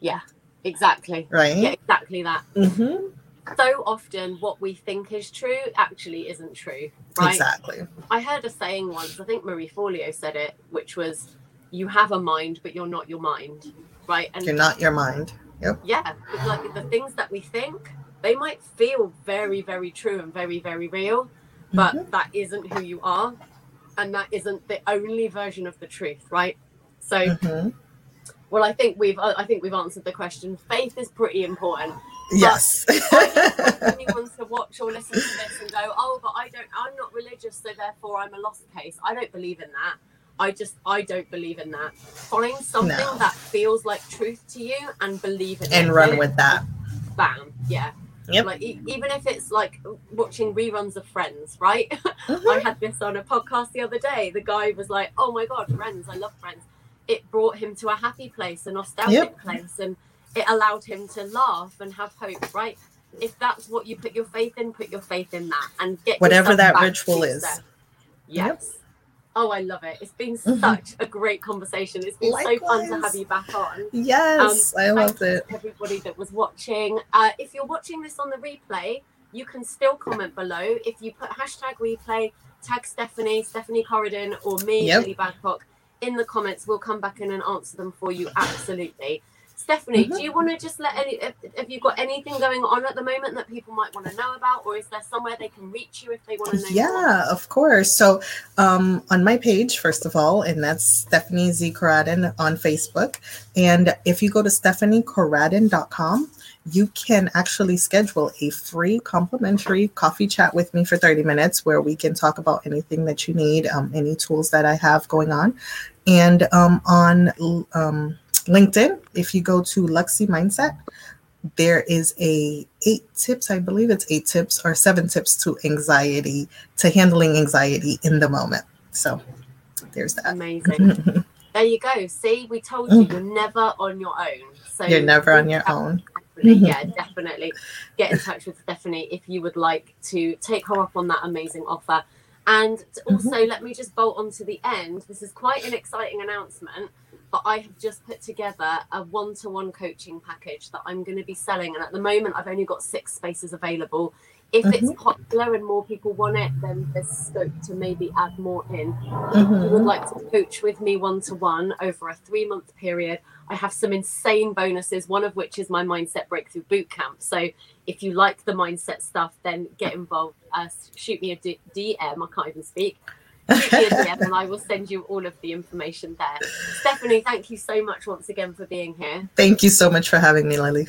Yeah,
exactly.
right
Yeah, exactly that.
mm-hmm.
So often, what we think is true actually isn't true, right?
exactly
I heard a saying once, I think Marie Forleo said it, which was, you have a mind, but you're not your mind, right? And
you're not your mind Yep.
yeah, it's like the things that we think, they might feel very, very true and very, very real, but
Mhm.
that isn't who you are. And that isn't the only version of the truth, right? So,
Mhm.
well, I think we've, I think we've answered the question. Faith is pretty important.
Yes
anyone to watch or listen to this and go, oh, but I don't, I'm not religious, so therefore I'm a lost case. I don't believe in that. I just, I don't believe in that. Find something
No.
that feels like truth to you and believe in it.
and run with that
Bam. Yeah.
Yep.
Like e- even if it's like watching reruns of Friends, right?
Mhm.
I had this on a podcast the other day. The guy was like, "Oh my god, Friends! I love Friends." It brought him to a happy place, a nostalgic
Yep.
place, and it allowed him to laugh and have hope. Right? If that's what you put your faith in, put your faith in that, and get
Whatever that ritual is.
Yes. Oh, I love it. It's been
Mhm.
such a great conversation. It's been so fun to have you back on
yes i
thank
loved it
everybody that was watching. Uh, if you're watching this on the replay, you can still comment below. If you put hashtag replay, tag Stephanie, Stephanie Coradin, or me,
Yep.
Lilli Badcock, in the comments, we'll come back in and answer them for you absolutely. Stephanie,
Mhm.
do you want to just let any? Have, have you got anything going on at the moment that people might want to know about, or is there somewhere they can reach you if they want to know?
Yeah, of course. So, um, on my page, first of all, and that's Stephanie Z. Coradin on Facebook. And if you go to stephaniecoradin.com, you can actually schedule a free complimentary coffee chat with me for 30 minutes where we can talk about anything that you need, um, any tools that I have going on. And um, on um, LinkedIn, if you go to Luxy Mindset, there is a eight tips i believe it's eight tips or seven tips to anxiety to handling anxiety in the moment so there's that
Amazing. There you go. See, we told you you're never on your own. So
Mm. you're never on your own
Definitely, yeah, definitely. Get in touch with Stephanie if you would like to take her up on that amazing offer. And
Mm-hmm.
also, let me just bolt on to the end. This is quite an exciting announcement, but I have just put together a one to one coaching package that I'm going to be selling. And at the moment, I've only got six spaces available. If it's
Mm-hmm.
popular and more people want it, then there's scope to maybe add more in if you would
Mhm.
like to coach with me one to one over a three month period, I have some insane bonuses, one of which is my Mindset Breakthrough Bootcamp. So if you like the mindset stuff, then get involved. Uh, shoot me a D- DM. I can't even speak. Shoot me a DM and I will send you all of the information there. Stephanie, thank you so much once again for being here.
thank you so much for having me lilli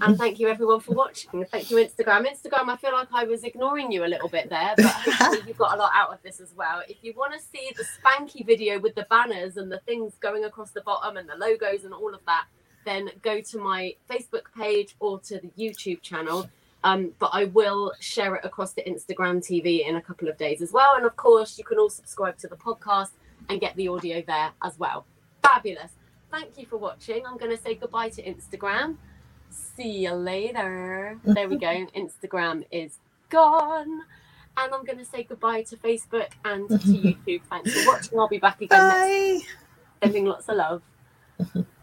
And thank you everyone for watching. Thank you, Instagram. Instagram, I feel like I was ignoring you a little bit there, but hopefully you got a lot out of this as well. If you want to see the spanky video with the banners and the things going across the bottom and the logos and all of that, then go to my Facebook page or to the YouTube channel. Um, but I will share it across the Instagram TV in a couple of days as well. And of course, you can all subscribe to the podcast and get the audio there as well. Fabulous. Thank you for watching. I'm going to say goodbye to Instagram. See you later. There we go. Instagram is gone. And I'm going to say goodbye to Facebook and to YouTube. Thanks for watching. I'll be back again next
bye
Sending lots of love.